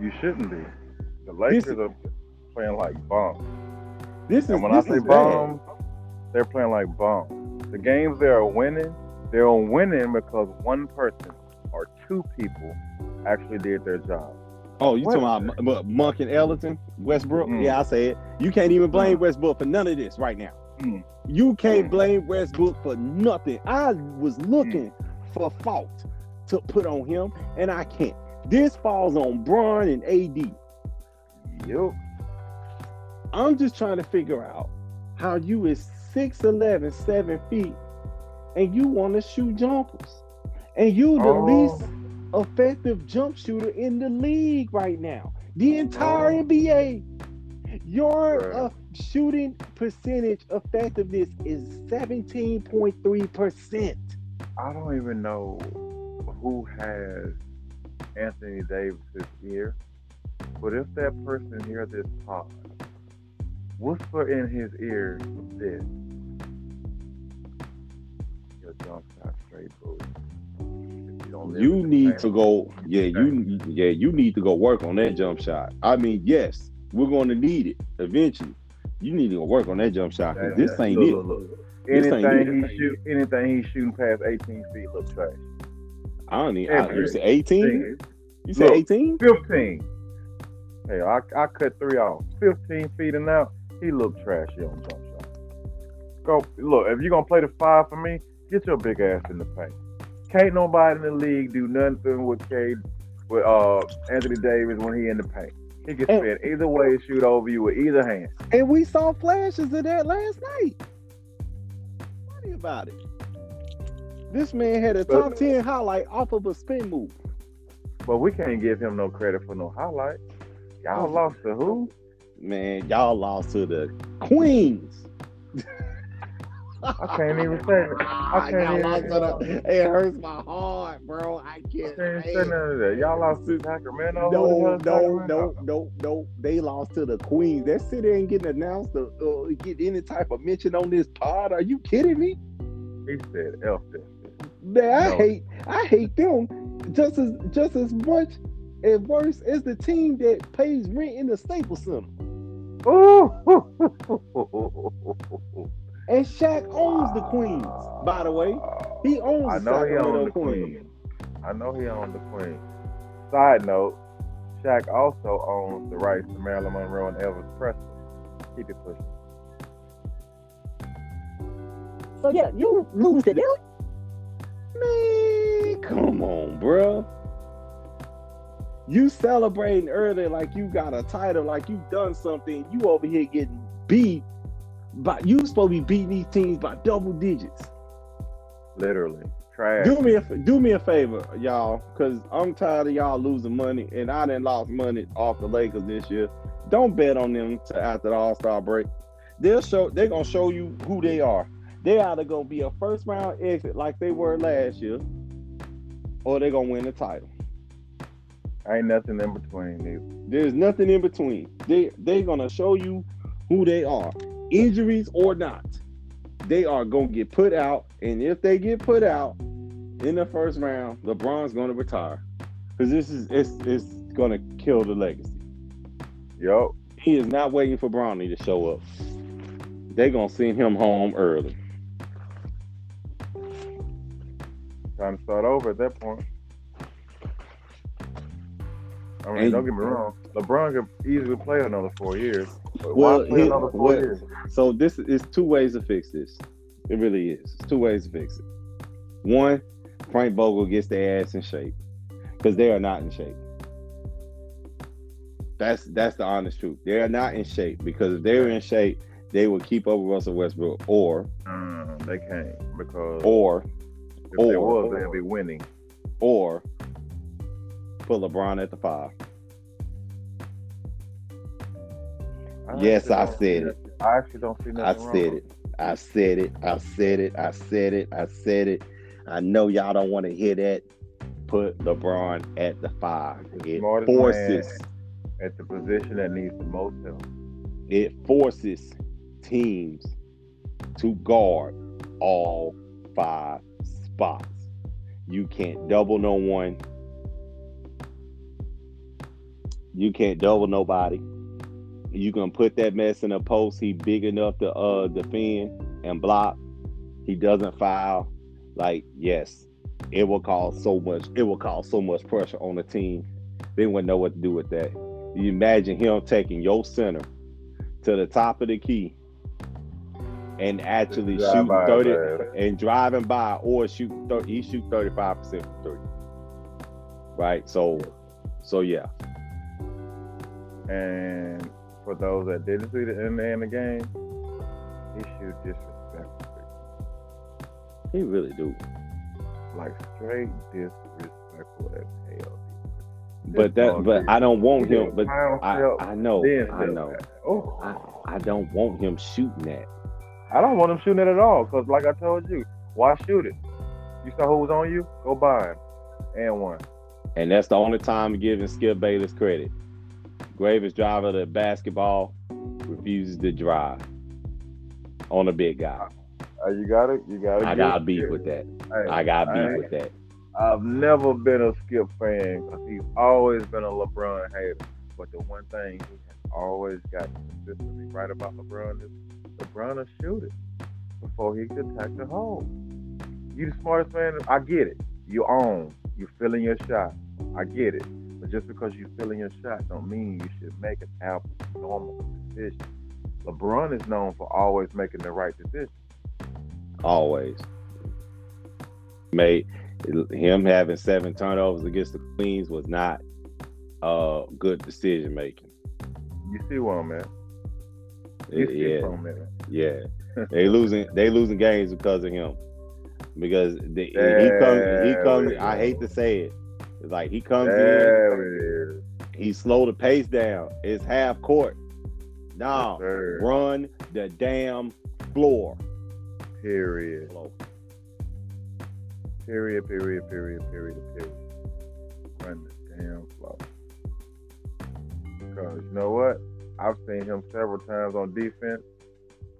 You shouldn't be. The Lakers This- are playing like bombs. This is And when I say bombs, they're playing like bombs. The games they are winning, they're winning because one person or two people actually did their job. Oh, you What? talking about Monk and Ellington, Westbrook? Mm. Yeah, I say it. You can't even blame Westbrook for none of this right now. Mm. You can't Mm. blame Westbrook for nothing. I was looking for fault to put on him, and I can't. This falls on Bron and AD. Yup. I'm just trying to figure out how you is 6'11, 7 feet, and you want to shoot jumpers. And you the Oh. least effective jump shooter in the league right now. The entire Oh. NBA. Your uh, shooting percentage effectiveness is 17.3%. I don't even know who has Anthony Davis's ear, but if that person hear this pod, whisper in his ear this. Your jump shot straight booty. You need to go, yeah, you yeah, you need to go work on that jump shot. I mean, yes, we're going to need it eventually. You need to go work on that jump shot because this ain't look, it. look, look. Ain't Anything it. he shoot, anything he's shooting past 18 feet looks trash. I don't need. I, you said 18? You said 18? 15. Hey, I, I cut three off. 15 feet and out, he looked trashy on jump shot. Go look, if you're gonna play the five for me, get your big ass in the paint. Can't nobody in the league do nothing with Cade with uh Anthony Davis when he in the paint. He can spin either way, shoot over you with either hand. And we saw flashes of that last night. Funny about it. This man had a But- top 10 highlight off of a spin move. But we can't give him no credit for no highlight. Y'all lost to who? Man, y'all lost to the Queens. (laughs) I can't even say it. (laughs) I can't even- to it hurts my heart, bro. I I can't. can't say say none of that. Y'all lost to Sacramento. No, no, no, no, no. They lost to the Queens. That city ain't getting announced or, or get any type of mention on this pod. Are you kidding me? He said F this. Man, I No. hate I hate them just as just as much and worse as the team that pays rent in the Staples Center. Ooh. (laughs) And Shaq owns the Queens, by the way. He owns I the know he Sacramento owned the Queens. Queen. I know he owned the Queens. Side note, Shaq also owns the rights to Marilyn Monroe and Elvis Presley. Keep it pushing. So yeah, you lose to them. Man, come on, bro. You celebrating early like you got a title, like you done something. You over here getting beat, but you supposed to be beating these teams by double digits. Literally. Trash. Do me a do me a favor, y'all, because I'm tired of y'all losing money, and I didn't lost money off the Lakers this year. Don't bet on them to after the All Star break. They'll show they're gonna show you who they are. They either gonna be a first round exit like they were last year, or they're gonna win the title. Ain't nothing in between these. There's nothing in between. They they're gonna show you who they are, injuries or not. They are gonna get put out, and if they get put out in the first round, LeBron's gonna retire because this is it's it's gonna kill the legacy. Yo, He is not waiting for Bronny to show up. They're gonna send him home early. time to start over at that point. I mean, And- don't get me wrong. LeBron could easily play another four years. But Well, he- another four what- years? So this is two ways to fix this. It really is. It's two ways to fix it. One, Frank Vogel gets their ass in shape because they are not in shape. That's that's the honest truth. They are not in shape because if they were in shape, they would keep up with Russell Westbrook or Mm, they can't because or if they or- was, they'd be winning. or put LeBron at the five. I Yes, I said it. I actually don't see I wrong. said it. I said it. I said it. I said it. I said it. I know y'all don't want to hear that. Put LeBron at the five. It forces. at the position that needs the most help. It forces teams to guard all five spots. You can't double no one. You can't double nobody. You can put that mess in a post. He big enough to uh defend and block. He doesn't foul. Like yes, it will cause so much. It will cause so much pressure on the team. They wouldn't know what to do with that. You imagine him taking your center to the top of the key and actually Drive shooting by, 30 man. and driving by or shooting 30 he shoot 35% from three. Right? So so yeah. And for those that didn't see the end of the game, he shoot disrespectful. He really do. Like straight disrespectful as hell. But that but I don't want him but I, I know I know. Oh, I, I don't want him shooting that. I don't want him shooting it at all. Cause like I told you, why shoot it? You saw who was on you? Go buy him. And one. And that's the only time giving Skip Bayless credit. Greatest driver the basketball refuses to drive on a big guy. Uh, you got it. You got it. I got beef with that. Hey, I got I- with that. I've never been a Skip fan because he's always been a LeBron hater. But the one thing he has always got consistently right about LeBron is LeBron will shoot it before he can attack the hole. You the smartest man. I get it. You own. You feeling your shot. I get it. But just because you feeling your shot don't mean you should make an abnormal decision. LeBron is known for always making the right decision. Always. Made him having seven turnovers against the Queens was not uh good decision making. You see I'm at. You see Yeah, yeah. (laughs) they losing they losing games because of him. Because he comes he comes I hate to say it. It's like he comes in, There is. he slow the pace down. It's half court. No, Yes, run the damn floor. Period. Period, period, period, period, period. Run the damn floor. Because you know what? I've seen him several times on defense.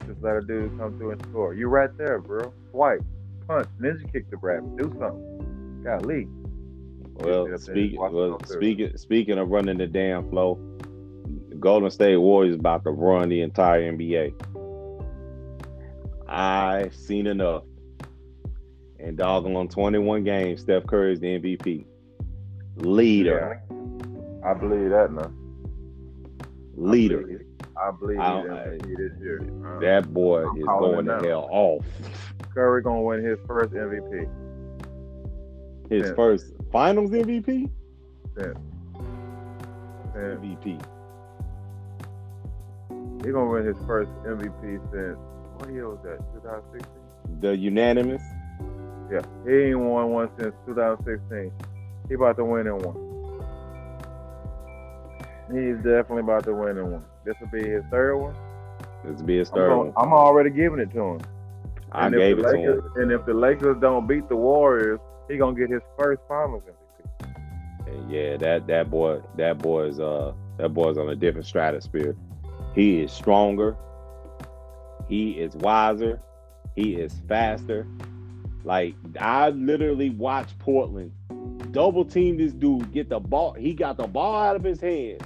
Just let a dude come through and score. You right there, bro. Swipe, punch, ninja kick the rabbit. Do something. Golly. Well, Sit up there and speaking well, speaking speaking of running the damn flow, the Golden State Warriors about to run the entire NBA. I've seen enough. And doggone on 21 games, Steph Curry is the MVP. Leader. Yeah. I believe that now. Leader. I believe I he's don't- this year. Uh, That boy I'm is going to hell off. Curry gonna win his first MVP. His Yeah. first finals MVP? Yeah. MVP. he gonna win his first MVP since what year was that? 2016. The unanimous. Yeah, he ain't won one since 2016. He about to win in one. He's definitely about to win in one. This will be his third one. This will be his I'm, third gonna- one. I'm already giving it to him. I and gave it to him. And if the Lakers don't beat the Warriors, he gonna get his first Finals MVP. And yeah, that that boy, that boy is uh that boy's on a different stratosphere. He is stronger. He is wiser. He is faster. Like I literally watched Portland double team this dude, get the ball. He got the ball out of his hands.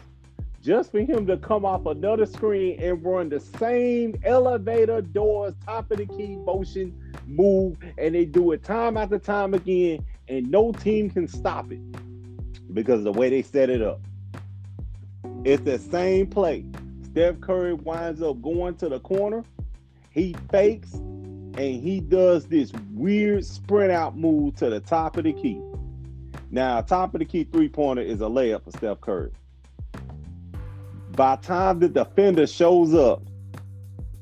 Just for him to come off another screen and run the same elevator doors, top of the key motion move, and they do it time after time again, and no team can stop it because the way they set it up. It's the same play. Steph Curry winds up going to the corner. He fakes and he does this weird sprint out move to the top of the key. Now, top of the key three pointer is a layup for Steph Curry. By the time the defender shows up,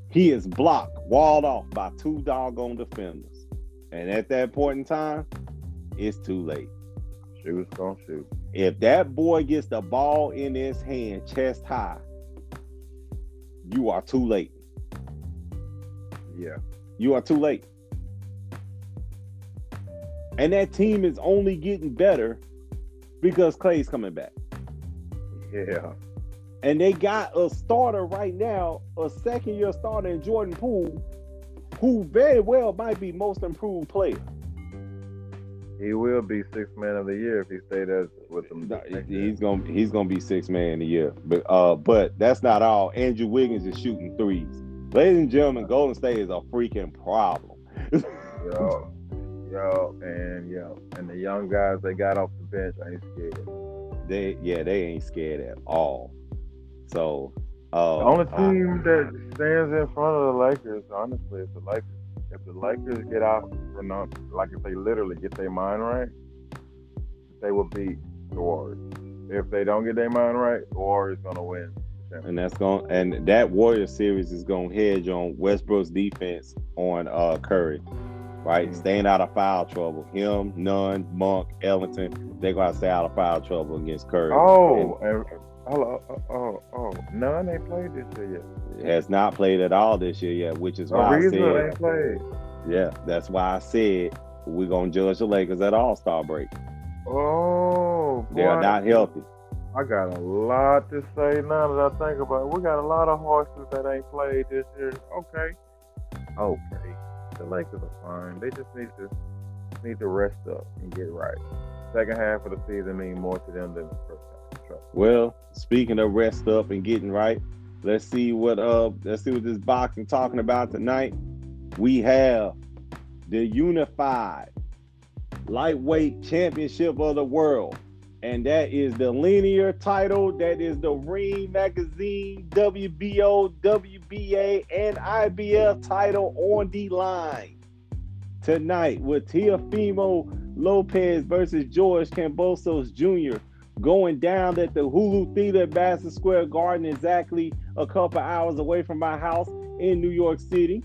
he is blocked, walled off by two doggone defenders. And at that point in time, it's too late. She was gonna shoot. If that boy gets the ball in his hand chest high, you are too late. Yeah. You are too late. And that team is only getting better because Clay's coming back. Yeah. And they got a starter right now, a second year starter in Jordan Poole, who very well might be most improved player. He will be six man of the year if he stayed as with them. No, he's gonna he's gonna be six man of the year. But uh but that's not all. Andrew Wiggins is shooting threes. Ladies and gentlemen, Golden State is a freaking problem. yo, yo, and yo, and the young guys they got off the bench ain't scared. They yeah, they ain't scared at all. So uh The only team that stands in front of the Lakers, honestly, is the Lakers. If the Lakers get out, you know, like if they literally get their mind right, they will beat the Warriors. If they don't get their mind right, the Warriors gonna win. and that's going and that Warrior series is gonna hedge on Westbrook's defense on uh Curry. Right? Mhm. Staying out of foul trouble. Him, Nunn, Monk, Ellington, they're gonna stay out of foul trouble against Curry. Oh, and hello, Oh, oh, oh, oh, Nunn ain't played this year yet. has not played at all this year yet, which is Oh, why I said, ain't played. yeah, that's why I said we're gonna judge the Lakers at All Star break. Oh, They are not healthy. I got a lot to say now that I think about it. We got a lot of horses that ain't played this year. Okay. Okay. The Lakers are fine. They just need to need to rest up and get right. Second half of the season mean more to them than the first half. Well, speaking of rest up and getting right, let's see what uh let's see what this boxing talking about tonight. We have the unified lightweight championship of the world. And that is the linear title. That is the Ring Magazine, WBO, WBA, and IBF title on the line tonight with Teofimo Lopez versus George Kambosos Jr. going down at the Hulu Theater at Madison Square Garden, exactly a couple hours away from my house in New York City.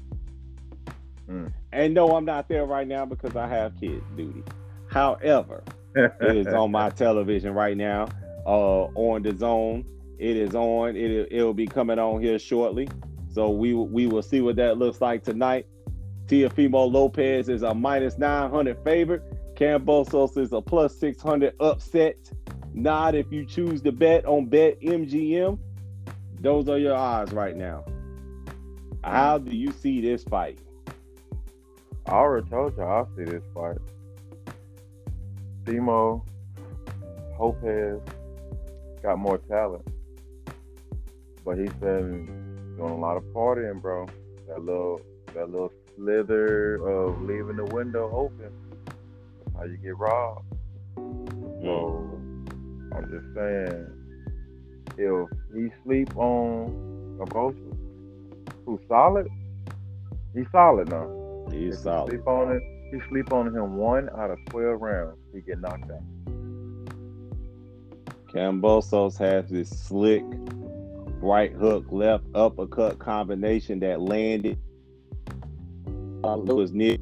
Mm. And no, I'm not there right now because I have kids duty. However, (laughs) it is on my television right now, uh, on the zone. It is on. It it'll be coming on here shortly. So we we will see what that looks like tonight. Teofimo Lopez is a minus 900 favorite. Kambosos is a plus 600 upset. Not if you choose to bet on Bet MGM. Those are your odds right now. How do you see this fight? I already told you I'll see this fight. Timo, Lopez got more talent. But he's been doing a lot of partying, bro. That little that little slither of leaving the window open. That's how you get robbed. So mm. I'm just saying if he sleep on a Abosa, who's solid, he's solid now. He's If he solid. Sleep on it. He sleep on him one out of twelve rounds. He get knocked out. Kambosos has this slick right hook, left uppercut combination that landed uh, was near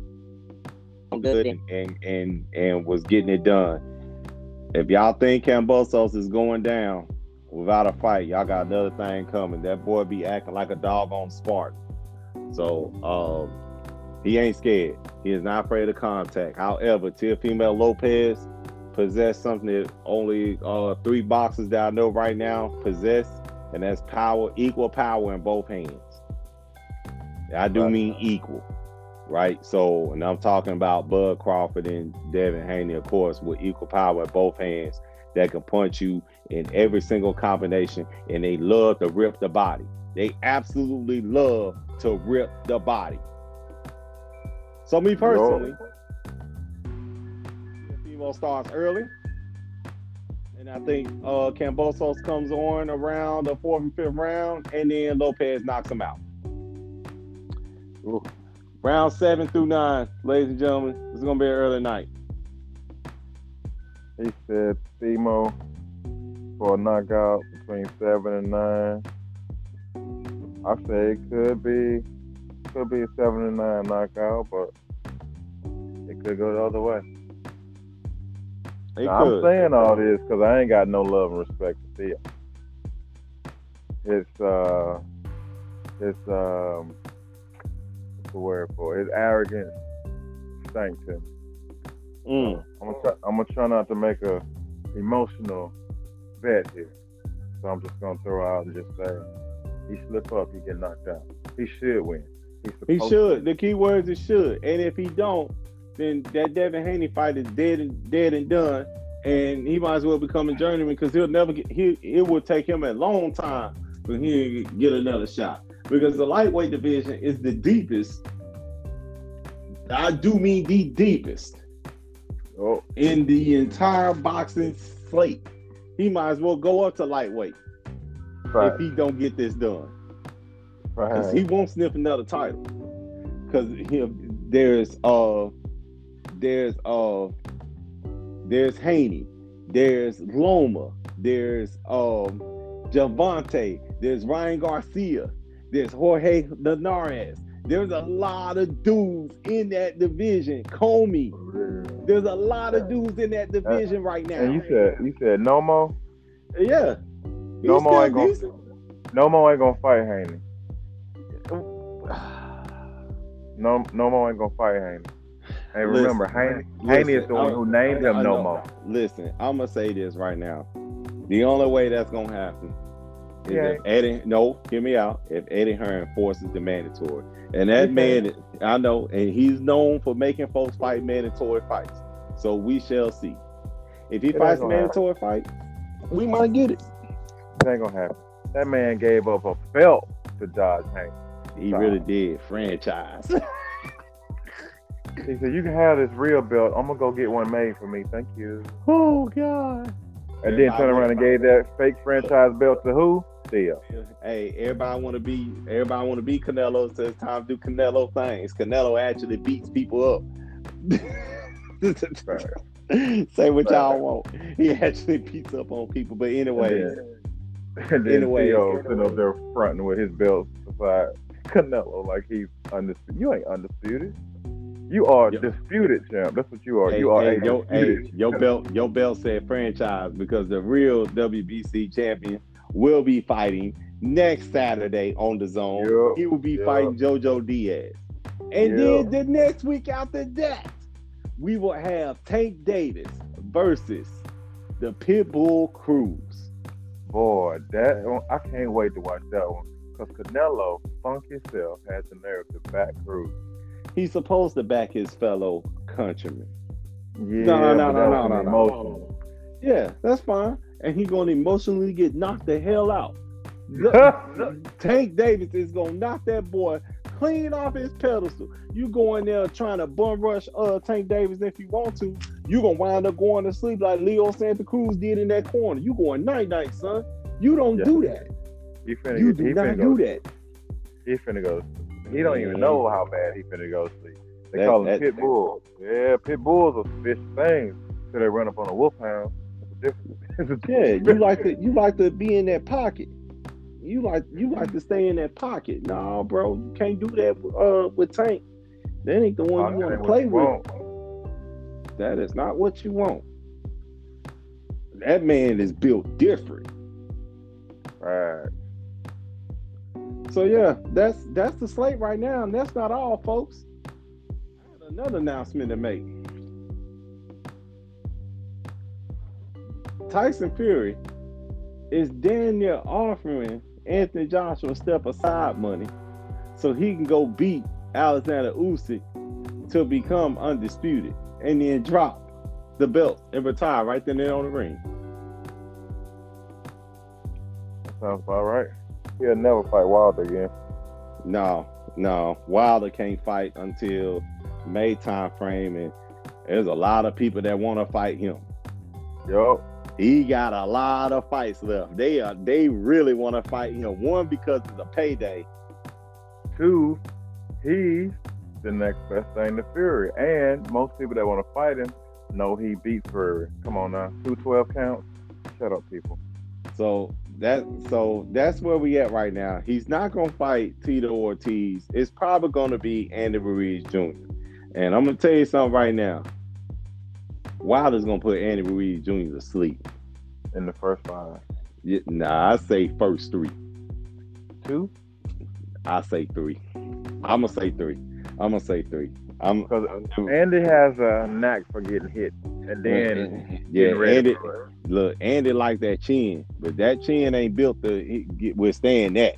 good and, and and and was getting it done. If y'all think Kambosos is going down without a fight, y'all got another thing coming. That boy be acting like a dog on Spartan. So um, he ain't scared. He is not afraid of contact. However, Teofimo Lopez possess something that only uh, three boxers that I know right now possess, and that's power, equal power in both hands. I do mean equal, right? So, and I'm talking about Bud Crawford and Devin Haney, of course, with equal power in both hands that can punch you in every single combination, and they love to rip the body. They absolutely love to rip the body. So, me personally, Fimo starts early. And I think uh Kambosos comes on around the fourth and fifth round, and then Lopez knocks him out. Ooh. Round seven through nine, ladies and gentlemen. This is gonna be an early night. He said Timo for a knockout between seven and nine. I say it could be could be a seven and nine knockout, but it could go the other way. Now, I'm saying all this because I ain't got no love and respect for Theo. It's uh, it's um, what's the word for it? His arrogance stank to me. Mm. I'm gonna try, I'm gonna try not to make a emotional bet here. So I'm just gonna throw out and just say he slip up, he get knocked out. He should win. He should. To. The key words is should. And if he don't, then that Devin Haney fight is dead and dead and done. And he might as well become a journeyman because he'll never get he it will take him a long time for him to get another shot. Because the lightweight division is the deepest. I do mean the deepest Oh, in the entire boxing slate. He might as well go up to lightweight right, if he don't get this done. right. He won't sniff another title. Because there's uh there's uh there's Haney, there's Loma, there's um Gervonta, there's Ryan Garcia, there's Jorge Linares. There's a lot of dudes in that division. Commey. There's a lot of dudes in that uh, division right now. and you said you said no more. yeah. He's No more ain't gonna- decent. No more ain't gonna fight Haney. No, no more ain't gonna fight Haney. And Listen, remember, Haney, listen, Haney is the one I- who named him no more. Listen, I'm gonna say this right now. The only way that's gonna happen Yeah. if Eddie. No, hear me out. If Eddie Hearn forces the mandatory, and that man, I know, and he's known for making folks fight mandatory fights. So we shall see. If he It fights mandatory fight, we might get it. It ain't gonna happen. That man gave up a belt to Dodge Haney. He Nah. really did franchise. (laughs) He said, "You can have this real belt. I'm gonna go get one made for me. Thank you." oh God. And then turn around and gave that fake franchise belt to who? Theo. Hey, everybody want to be everybody want to be Canelo. So it's time to do Canelo things. Canelo actually beats people up. (laughs) Say what y'all want. He actually beats up on people. But anyway, And then Anyways. Theo sitting up there fronting with his belt beside Canelo like he's undisputed. You ain't undisputed. You are Yep. disputed champ. That's what you are. hey, you are hey, a yo, hey, your belt, your belt said franchise because the real WBC champion will be fighting next Saturday on the zone. Yep, He will be yep. fighting JoJo Diaz, and then the next week after that, we will have Tank Davis versus the Pitbull Cruz. Boy, that one- I can't wait to watch that one. Cause Canelo, funk himself, has to back Cruz. He's supposed to back his fellow countrymen. Yeah, no, no, but no, no, no, no. Yeah, that's fine. And he's gonna emotionally get knocked the hell out. (laughs) Tank Davis is gonna knock that boy clean off his pedestal. You go in there trying to bum rush uh Tank Davis if you want to, you gonna wind up going to sleep like Leo Santa Cruz did in that corner. You going night night, son. You don't Yeah. do that. He finna, You do not go, do that. He finna go. He don't even know how bad he finna go sleep. They That- call him that- pit bulls. Yeah, pit bulls are vicious things. So they run up on a wolfhound. It's a different. (laughs) Yeah, you like to you like to be in that pocket. You like you like to stay in that pocket. No, bro, you can't do that uh with Tank. That ain't the one you want to play with. want. That is not what you want. That man is built different. Right. So yeah, that's that's the slate right now, and that's not all, folks. I had another announcement to make. Tyson Fury is damn near offering Anthony Joshua step aside money so he can go beat Alexander Usyk to become undisputed and then drop the belt and retire right then and there on the ring. Sounds about right. He'll never fight Wilder again. No, no. Wilder can't fight until May time frame, and there's a lot of people that want to fight him. Yup. He got a lot of fights left. They are they really want to fight him. One because it's a payday. Two, he's the next best thing to Fury. And most people that want to fight him know he beat Fury. Come on now. Two twelve counts. Shut up, people. So that so that's where we at right now. He's not gonna fight Tito Ortiz. It's probably gonna be Andy Ruiz Jr. And I'm gonna tell you something right now. Wilder's gonna put Andy Ruiz Jr. to sleep. In the first five. Yeah, Nah, I say first three. Two? I say three. I'm gonna say three. I'm gonna say three. I'm Because Andy has a knack for getting hit, and mm, then mm, mm, yeah, getting Andy. it. Look, Andy like that chin, but that chin ain't built to get, withstand that.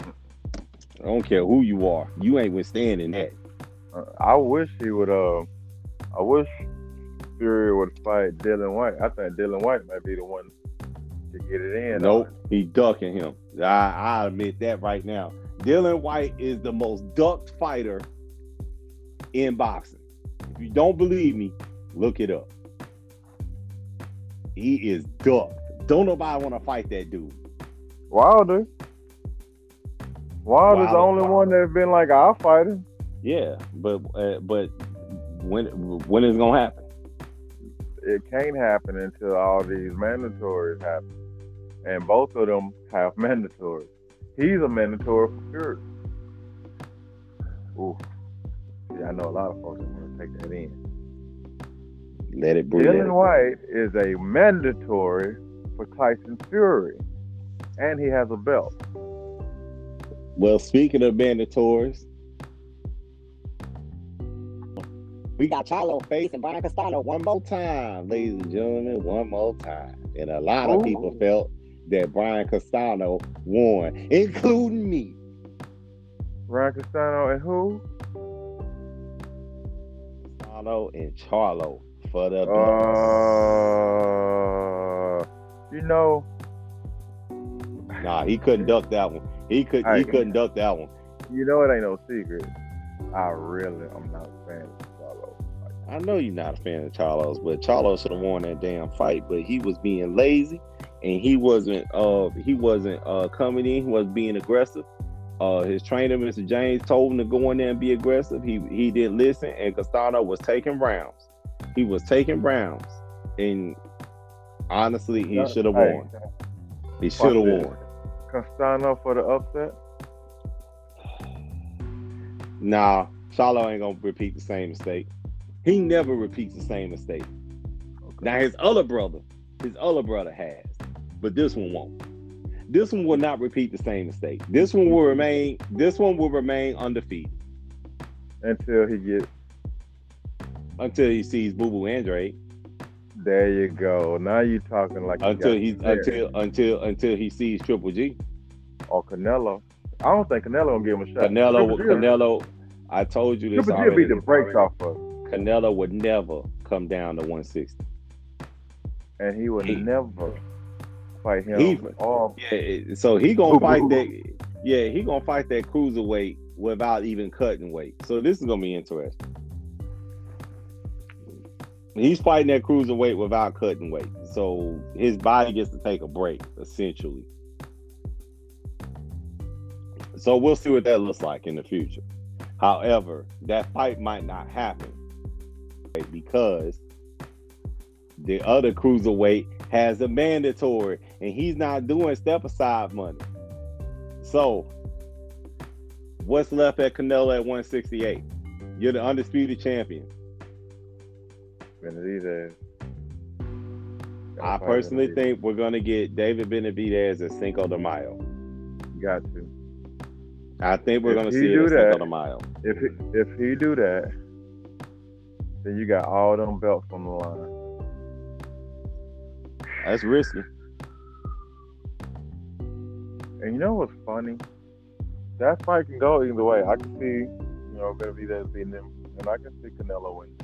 I don't care who you are, you ain't withstanding that. Uh, I wish he would. Uh, I wish Fury would fight Dillian Whyte. I think Dillian Whyte might be the one to get it in. Uh. Nope, he ducking him. I, I admit that right now. Dillian Whyte is the most ducked fighter in boxing. If you don't believe me, look it up. He is ducked. Don't nobody want to fight that dude. Wilder. Wilder's the Wilder. only one that's been like, I'll fight him. Yeah, but uh, but when when is it gonna happen? It can't happen until all these mandatories happen. And both of them have (laughs) mandatories. He's a mandatory for sure. Ooh. Yeah, I know a lot of folks want to take that in. Let it breathe. it Dillian Whyte is a mandatory for Tyson Fury. And he has a belt. Well, speaking of mandatories, we got Charlo facing Brian Castano one more time, ladies and gentlemen, one more time. And a lot of Ooh. people felt that Brian Castano won, including me. Brian Castano and who? Castano and Charlo for the Uh, you know, Nah, he couldn't duck that one. He could Hey. he couldn't duck that one. you know it ain't no secret. I really, I'm not a fan of Charlo. I know you're not a fan of Charlos, but Charlo should have won that damn fight. But he was being lazy, and he wasn't. Uh, he wasn't uh coming in. He was being aggressive. Uh, his trainer, Mr. James, told him to go in there and be aggressive. He he didn't listen, and Castano was taking rounds. He was taking rounds, and honestly, he should have won. He should have won. Castano for the upset. (sighs) Nah, Charlo ain't gonna repeat the same mistake. He never repeats the same mistake. Now his other brother, his other brother has, but this one won't. This one will not repeat the same mistake. This one will remain. This one will remain undefeated Until he gets until he sees Boo Boo Andrade. there, you go. Now you're talking like Until there. until until until he sees Triple G. or Canelo. I don't think Canelo gonna give him a shot. Canelo. Triple Canelo. I told you this Triple G beat the brakes off of, Canelo would never come down to 160. and he would He- never fight him. He- or Yeah, eh, eh, so he gonna fight that. Yeah, he gonna fight that cruiserweight without even cutting weight. So this is gonna be interesting. He's fighting that cruiserweight without cutting weight, so his body gets to take a break, essentially. So we'll see what that looks like in the future. However, that fight might not happen because the other cruiserweight has a mandatory, and he's not doing step aside money. So, what's left at Canelo at 168? You're the undisputed champion. Benavidez. I personally think we're gonna get David Benavidez and Cinco de Mayo. got to. I think we're If gonna see it at Cinco that- de Mayo. If he, if he do that, then you got all them belts on the line. That's risky. And you know what's funny? That fight can go either way. I can see, you know, Benavidez beating him, and I can see Canelo winning.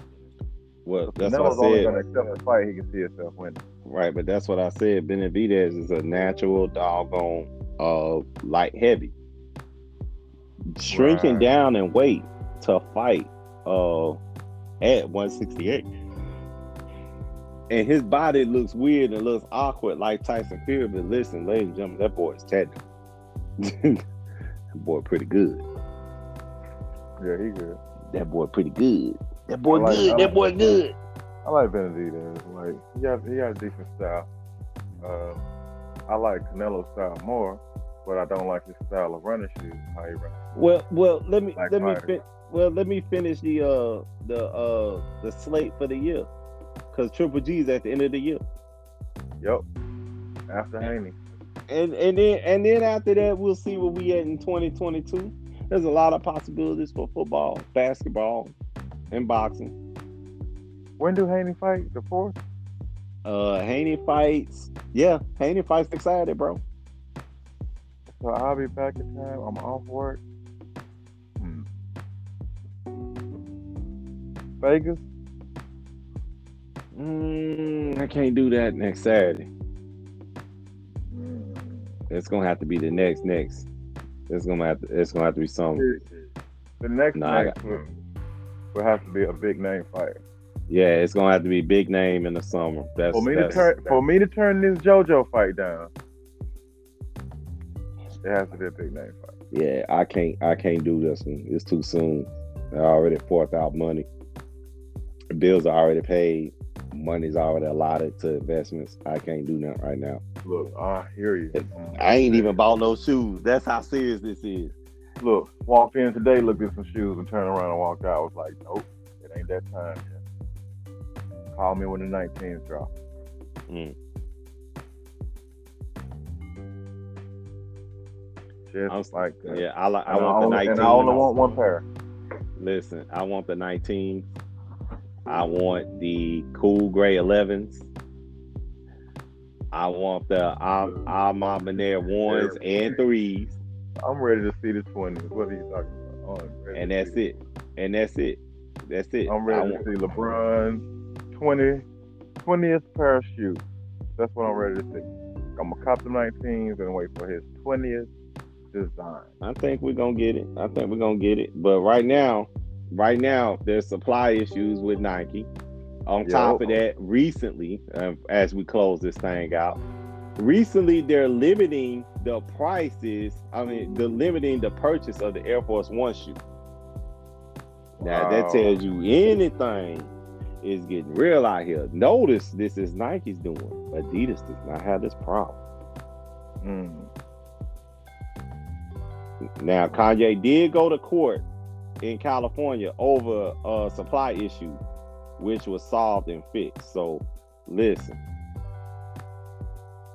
Well, If that's Canelo's what I only said. going to accept the fight. He can see himself winning. Right, but that's what I said. Benavidez is a natural doggone uh light heavy. Shrinking Right. down in weight to fight uh at 168. And his body looks weird and looks awkward like Tyson Fury. But listen, ladies and gentlemen, that boy is technical. (laughs) that boy pretty good. Yeah, he good. That boy pretty good. That boy like- good. I that like- boy good. I like Benavidez. Like he got he got a decent style. Uh, I like Canelo's style more, but I don't like his style of running shoes. How he runs. Well, well, let me Like let me fin- well let me finish the uh the uh the slate for the year because Triple G's at the end of the year, Yep. After Haney. And and then and then after that we'll see where we at in 2022. There's a lot of possibilities for football, basketball, and boxing. When do Haney fight? The fourth? Uh, Haney fights. Yeah, Haney fights excited, bro. So I'll be back in time. I'm off work. Hmm. Vegas? Mm, I can't do that next Saturday. It's gonna have to be the next next. It's gonna have to. It's gonna have to be something. The next Nah, next will, will have to be a big name fight. Yeah, it's gonna have to be big name in the summer. That's For me to turn for me to turn this JoJo fight down, it has to be a big name fight. Yeah, I can't. I can't do this one. It's too soon. I already forked out money. Bills are already paid. Money's already allotted to investments. I can't do that right now. Look, I hear you. I ain't even bought no shoes. That's how serious this is. Look, walked in today, looked at some shoes, and turned around and walked out. I was like, nope, it ain't that time yet. Call me when the 19th drop. Mm. Just I'm- like that. Yeah, I. I want the only, 19. and I only want one pair. Listen, I want the 19. I want the cool gray 11s. I want the I'm Armand Benair ones and threes, I'm ready to see the 20s. What are you talking about? Oh, I'm and that's it. And that's it. That's it. I'm I ready want- to see LeBron's 20, 20th pair of shoes. That's what I'm ready to see. I'm gonna cop the 19s and wait for his 20th design. I think we're gonna get it. I think we're gonna get it. But right now, right now, there's supply issues with Nike. On top of that, recently, uh, as we close this thing out, recently they're limiting the prices. I mean, they're limiting the purchase of the Air Force One shoe. Now that tells you anything is getting real out here. Notice this is Nike's doing. Adidas does not have this problem. Mm. Now, Kanye did go to court in California over a supply issue, which was solved and fixed. So, listen,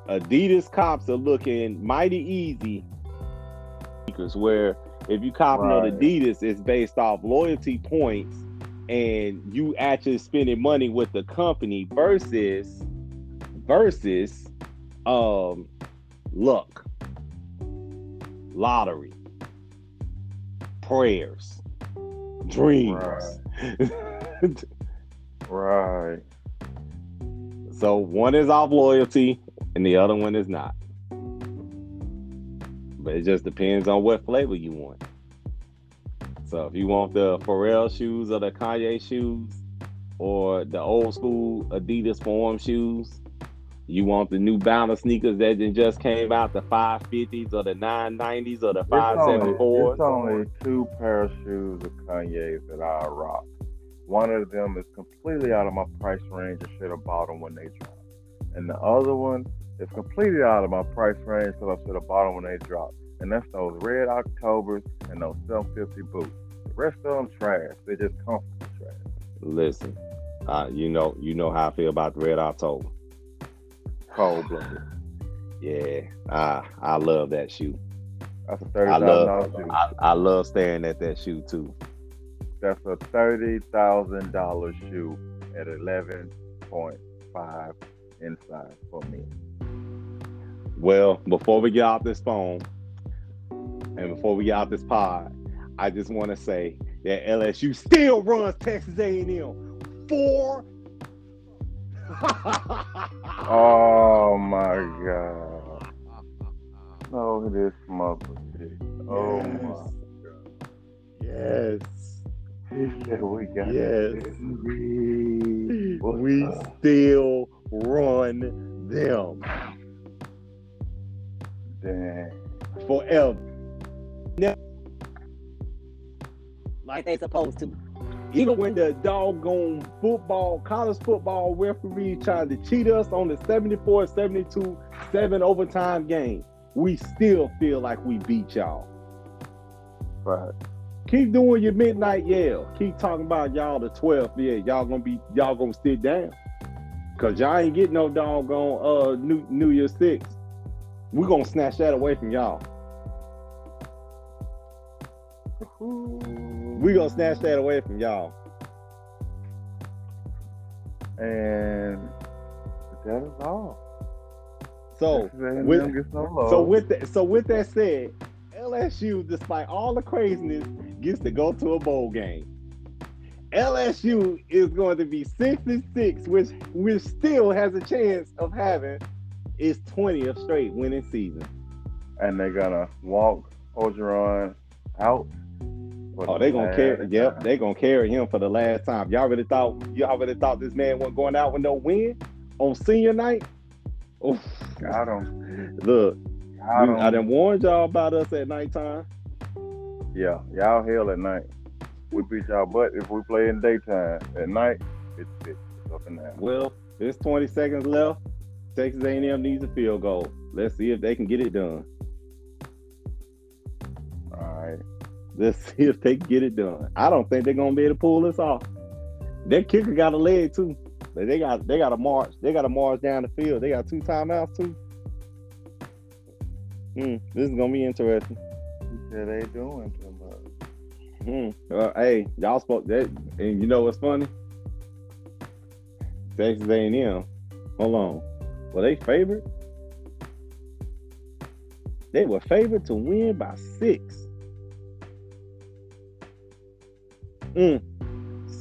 Adidas cops are looking mighty easy because where if you cop Right. Adidas, it's based off loyalty points and you actually spending money with the company versus versus um luck lottery prayers dreams. (laughs) Right. so one is off loyalty and the other one is not. But it just depends on what flavor you want. So if you want the Pharrell shoes or the Kanye shoes or the old school Adidas Forum shoes you want the new Balance sneakers that just came out, the 550s or the 990s or the It's only, 574s. it's only two pair of shoes of Kanye's that I rock. One of them is completely out of my price range. I should have bought them when they dropped. And the other one is completely out of my price range, because I should have bought them when they dropped. And that's those red Octobers and those 750 boots. The rest of them trash. They're just comfortable trash. Listen, uh, you know, you know how I feel about the Red October. Cold blooded. Yeah, I I love that shoe. That's a thirty I thousand love shoe. I, I love staring at that shoe too. That's a thirty thousand dollar shoe at eleven point five inside for me. Well, before we get off this phone and before we get off this pod, I just want to say that LSU still runs Texas A&M four. Oh my god. Oh, this mother bitch. Oh my god. yes. He we got Yes. this. We, we still run them Damn. forever. Like they supposed to. Even when the doggone football, college football referee tried to cheat us on the 74 72 seven overtime game, we still feel like we beat y'all. Right. Keep doing your midnight yell. Keep talking about y'all the 12th. Yeah, y'all gonna be y'all gonna sit down. Cause y'all ain't getting no doggone uh New New Year Six. we gonna snatch that away from y'all. We gonna snatch that away from y'all. And that is all. So with- so with that so with that said, LSU, despite all the craziness, gets to go to a bowl game. LSU is going to be six and six, which which still has a chance of having its 20th straight winning season. and they're gonna walk Orgeron out. Oh, the they gonna carry. Yep, they gonna carry him for the last time. Y'all really thought y'all really thought this man wasn't going out with no win on senior night? (laughs) Oh, Got him. look, Got him. I done warned y'all about us at nighttime. Yeah, y'all hell at night. We beat y'all butt if we play in daytime. At night, it's it's up and down. Well, there's 20 seconds left. Texas A&M needs a field goal. Let's see if they can get it done. All right. Let's see if they get it done. I don't think they're gonna be able to pull this off. Their kicker got a leg too. They got they got to march. They got a march down the field. They got two timeouts too. Hmm, this is gonna be interesting. Said they doing too much. Hmm. Uh, hey, y'all spoke that, and you know what's funny? Texas A&M. Hold on. Were they favored? They were favored to win by six. Mm.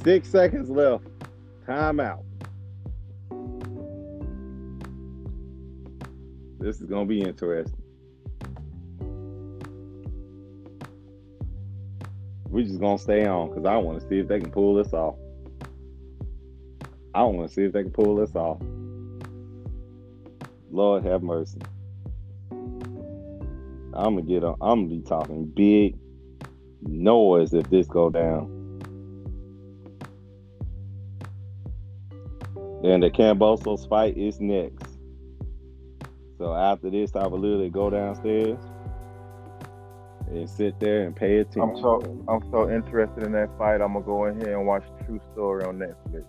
Six seconds left. Timeout. This is gonna be interesting. We're just gonna stay on because I want to see if they can pull this off. I want to see if they can pull this off. Lord have mercy. I'm gonna get on. I'm gonna be talking big noise if this go down. Then the Kambosos fight is next. So after this, I will literally go downstairs and sit there and pay attention. I'm so I'm so interested in that fight. I'm gonna go in here and watch True Story on Netflix.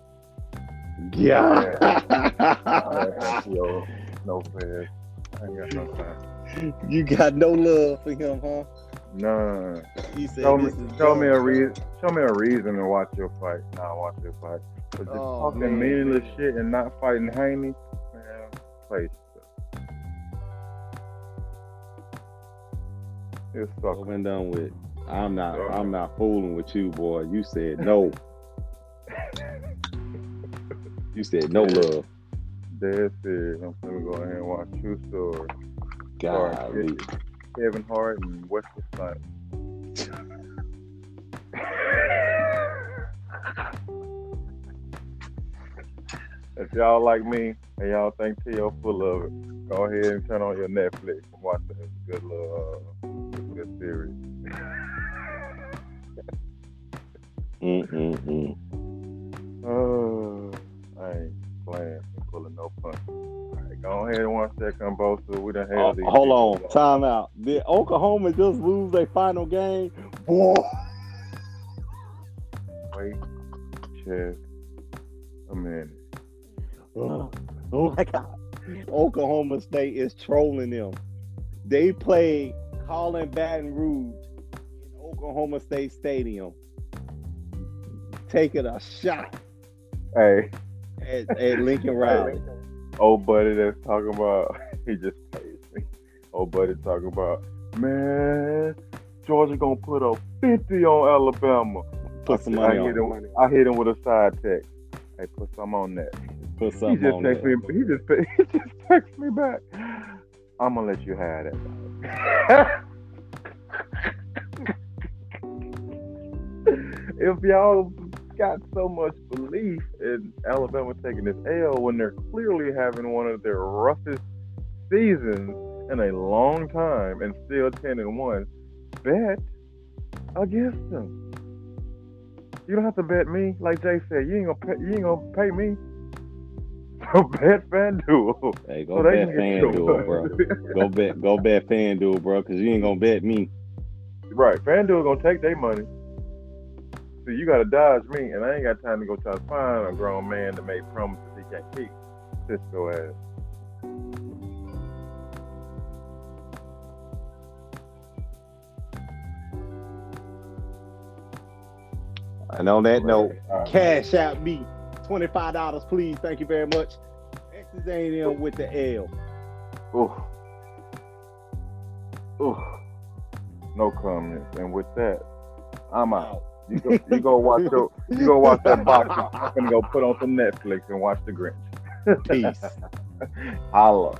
yeah. (laughs) Yo, no fair. I ain't got no time. you got no love for him, huh? No, He said, show me, show me a reason. Show me a reason to watch your fight. Nah, watch your fight. But just Oh, talking man. meaningless shit and not fighting Haney, man, play stuff. It's Over fucking. and done with. I'm not. I'm not fooling with you, boy. You said no. (laughs) you said no love. That's it. I'm gonna go ahead and watch True Story. Golly. Kevin Hart and Wesley Snipes. if y'all like me and y'all think T.O. full of it, go ahead and turn on your Netflix and watch this good little uh, good series. Mm-mm-mm. Oh, I ain't playing and pulling no punches. Go ahead watch that Kambosos. We done had Oh, these hold on. Time out. Did Oklahoma just lose their final game? Boy. Wait, just a minute. Oh, oh my God. Oklahoma State is trolling them. They played Colin Baton Rouge in Oklahoma State Stadium, taking a shot Hey, at, at Lincoln Riley. Old buddy that's talking about (laughs) he just pays me. Old buddy talking about man, Georgia gonna put a fifty on Alabama. Put some I money hit on. him. I hit him with a side text. Hey, put some on that. Put He something just on text there. me. He just (laughs) he just text me back. I'm gonna let you have that. (laughs) if y'all got so much belief in Alabama taking this L when they're clearly having one of their roughest seasons in a long time and still ten and one, bet against them. You don't have to bet me, like Jay said. You ain't gonna pay, you ain't gonna pay me. (laughs) So bet FanDuel. Hey, go they bet FanDuel, bro. (laughs) Go bet, go bet FanDuel, bro, because you ain't gonna bet me. right, FanDuel gonna take their money. So you gotta dodge me, and I ain't got time to go try to find a grown man that made promises he can't keep. Cisco ass. And on that note, right. cash out me twenty-five dollars, please. Thank you very much. Texas A&M with the L. Ooh. Ooh. No comments. And with that, I'm out. You go, you go watch your, you go watch that box. (laughs) I'm gonna go put on some Netflix and watch The Grinch. Peace. (laughs) Holla.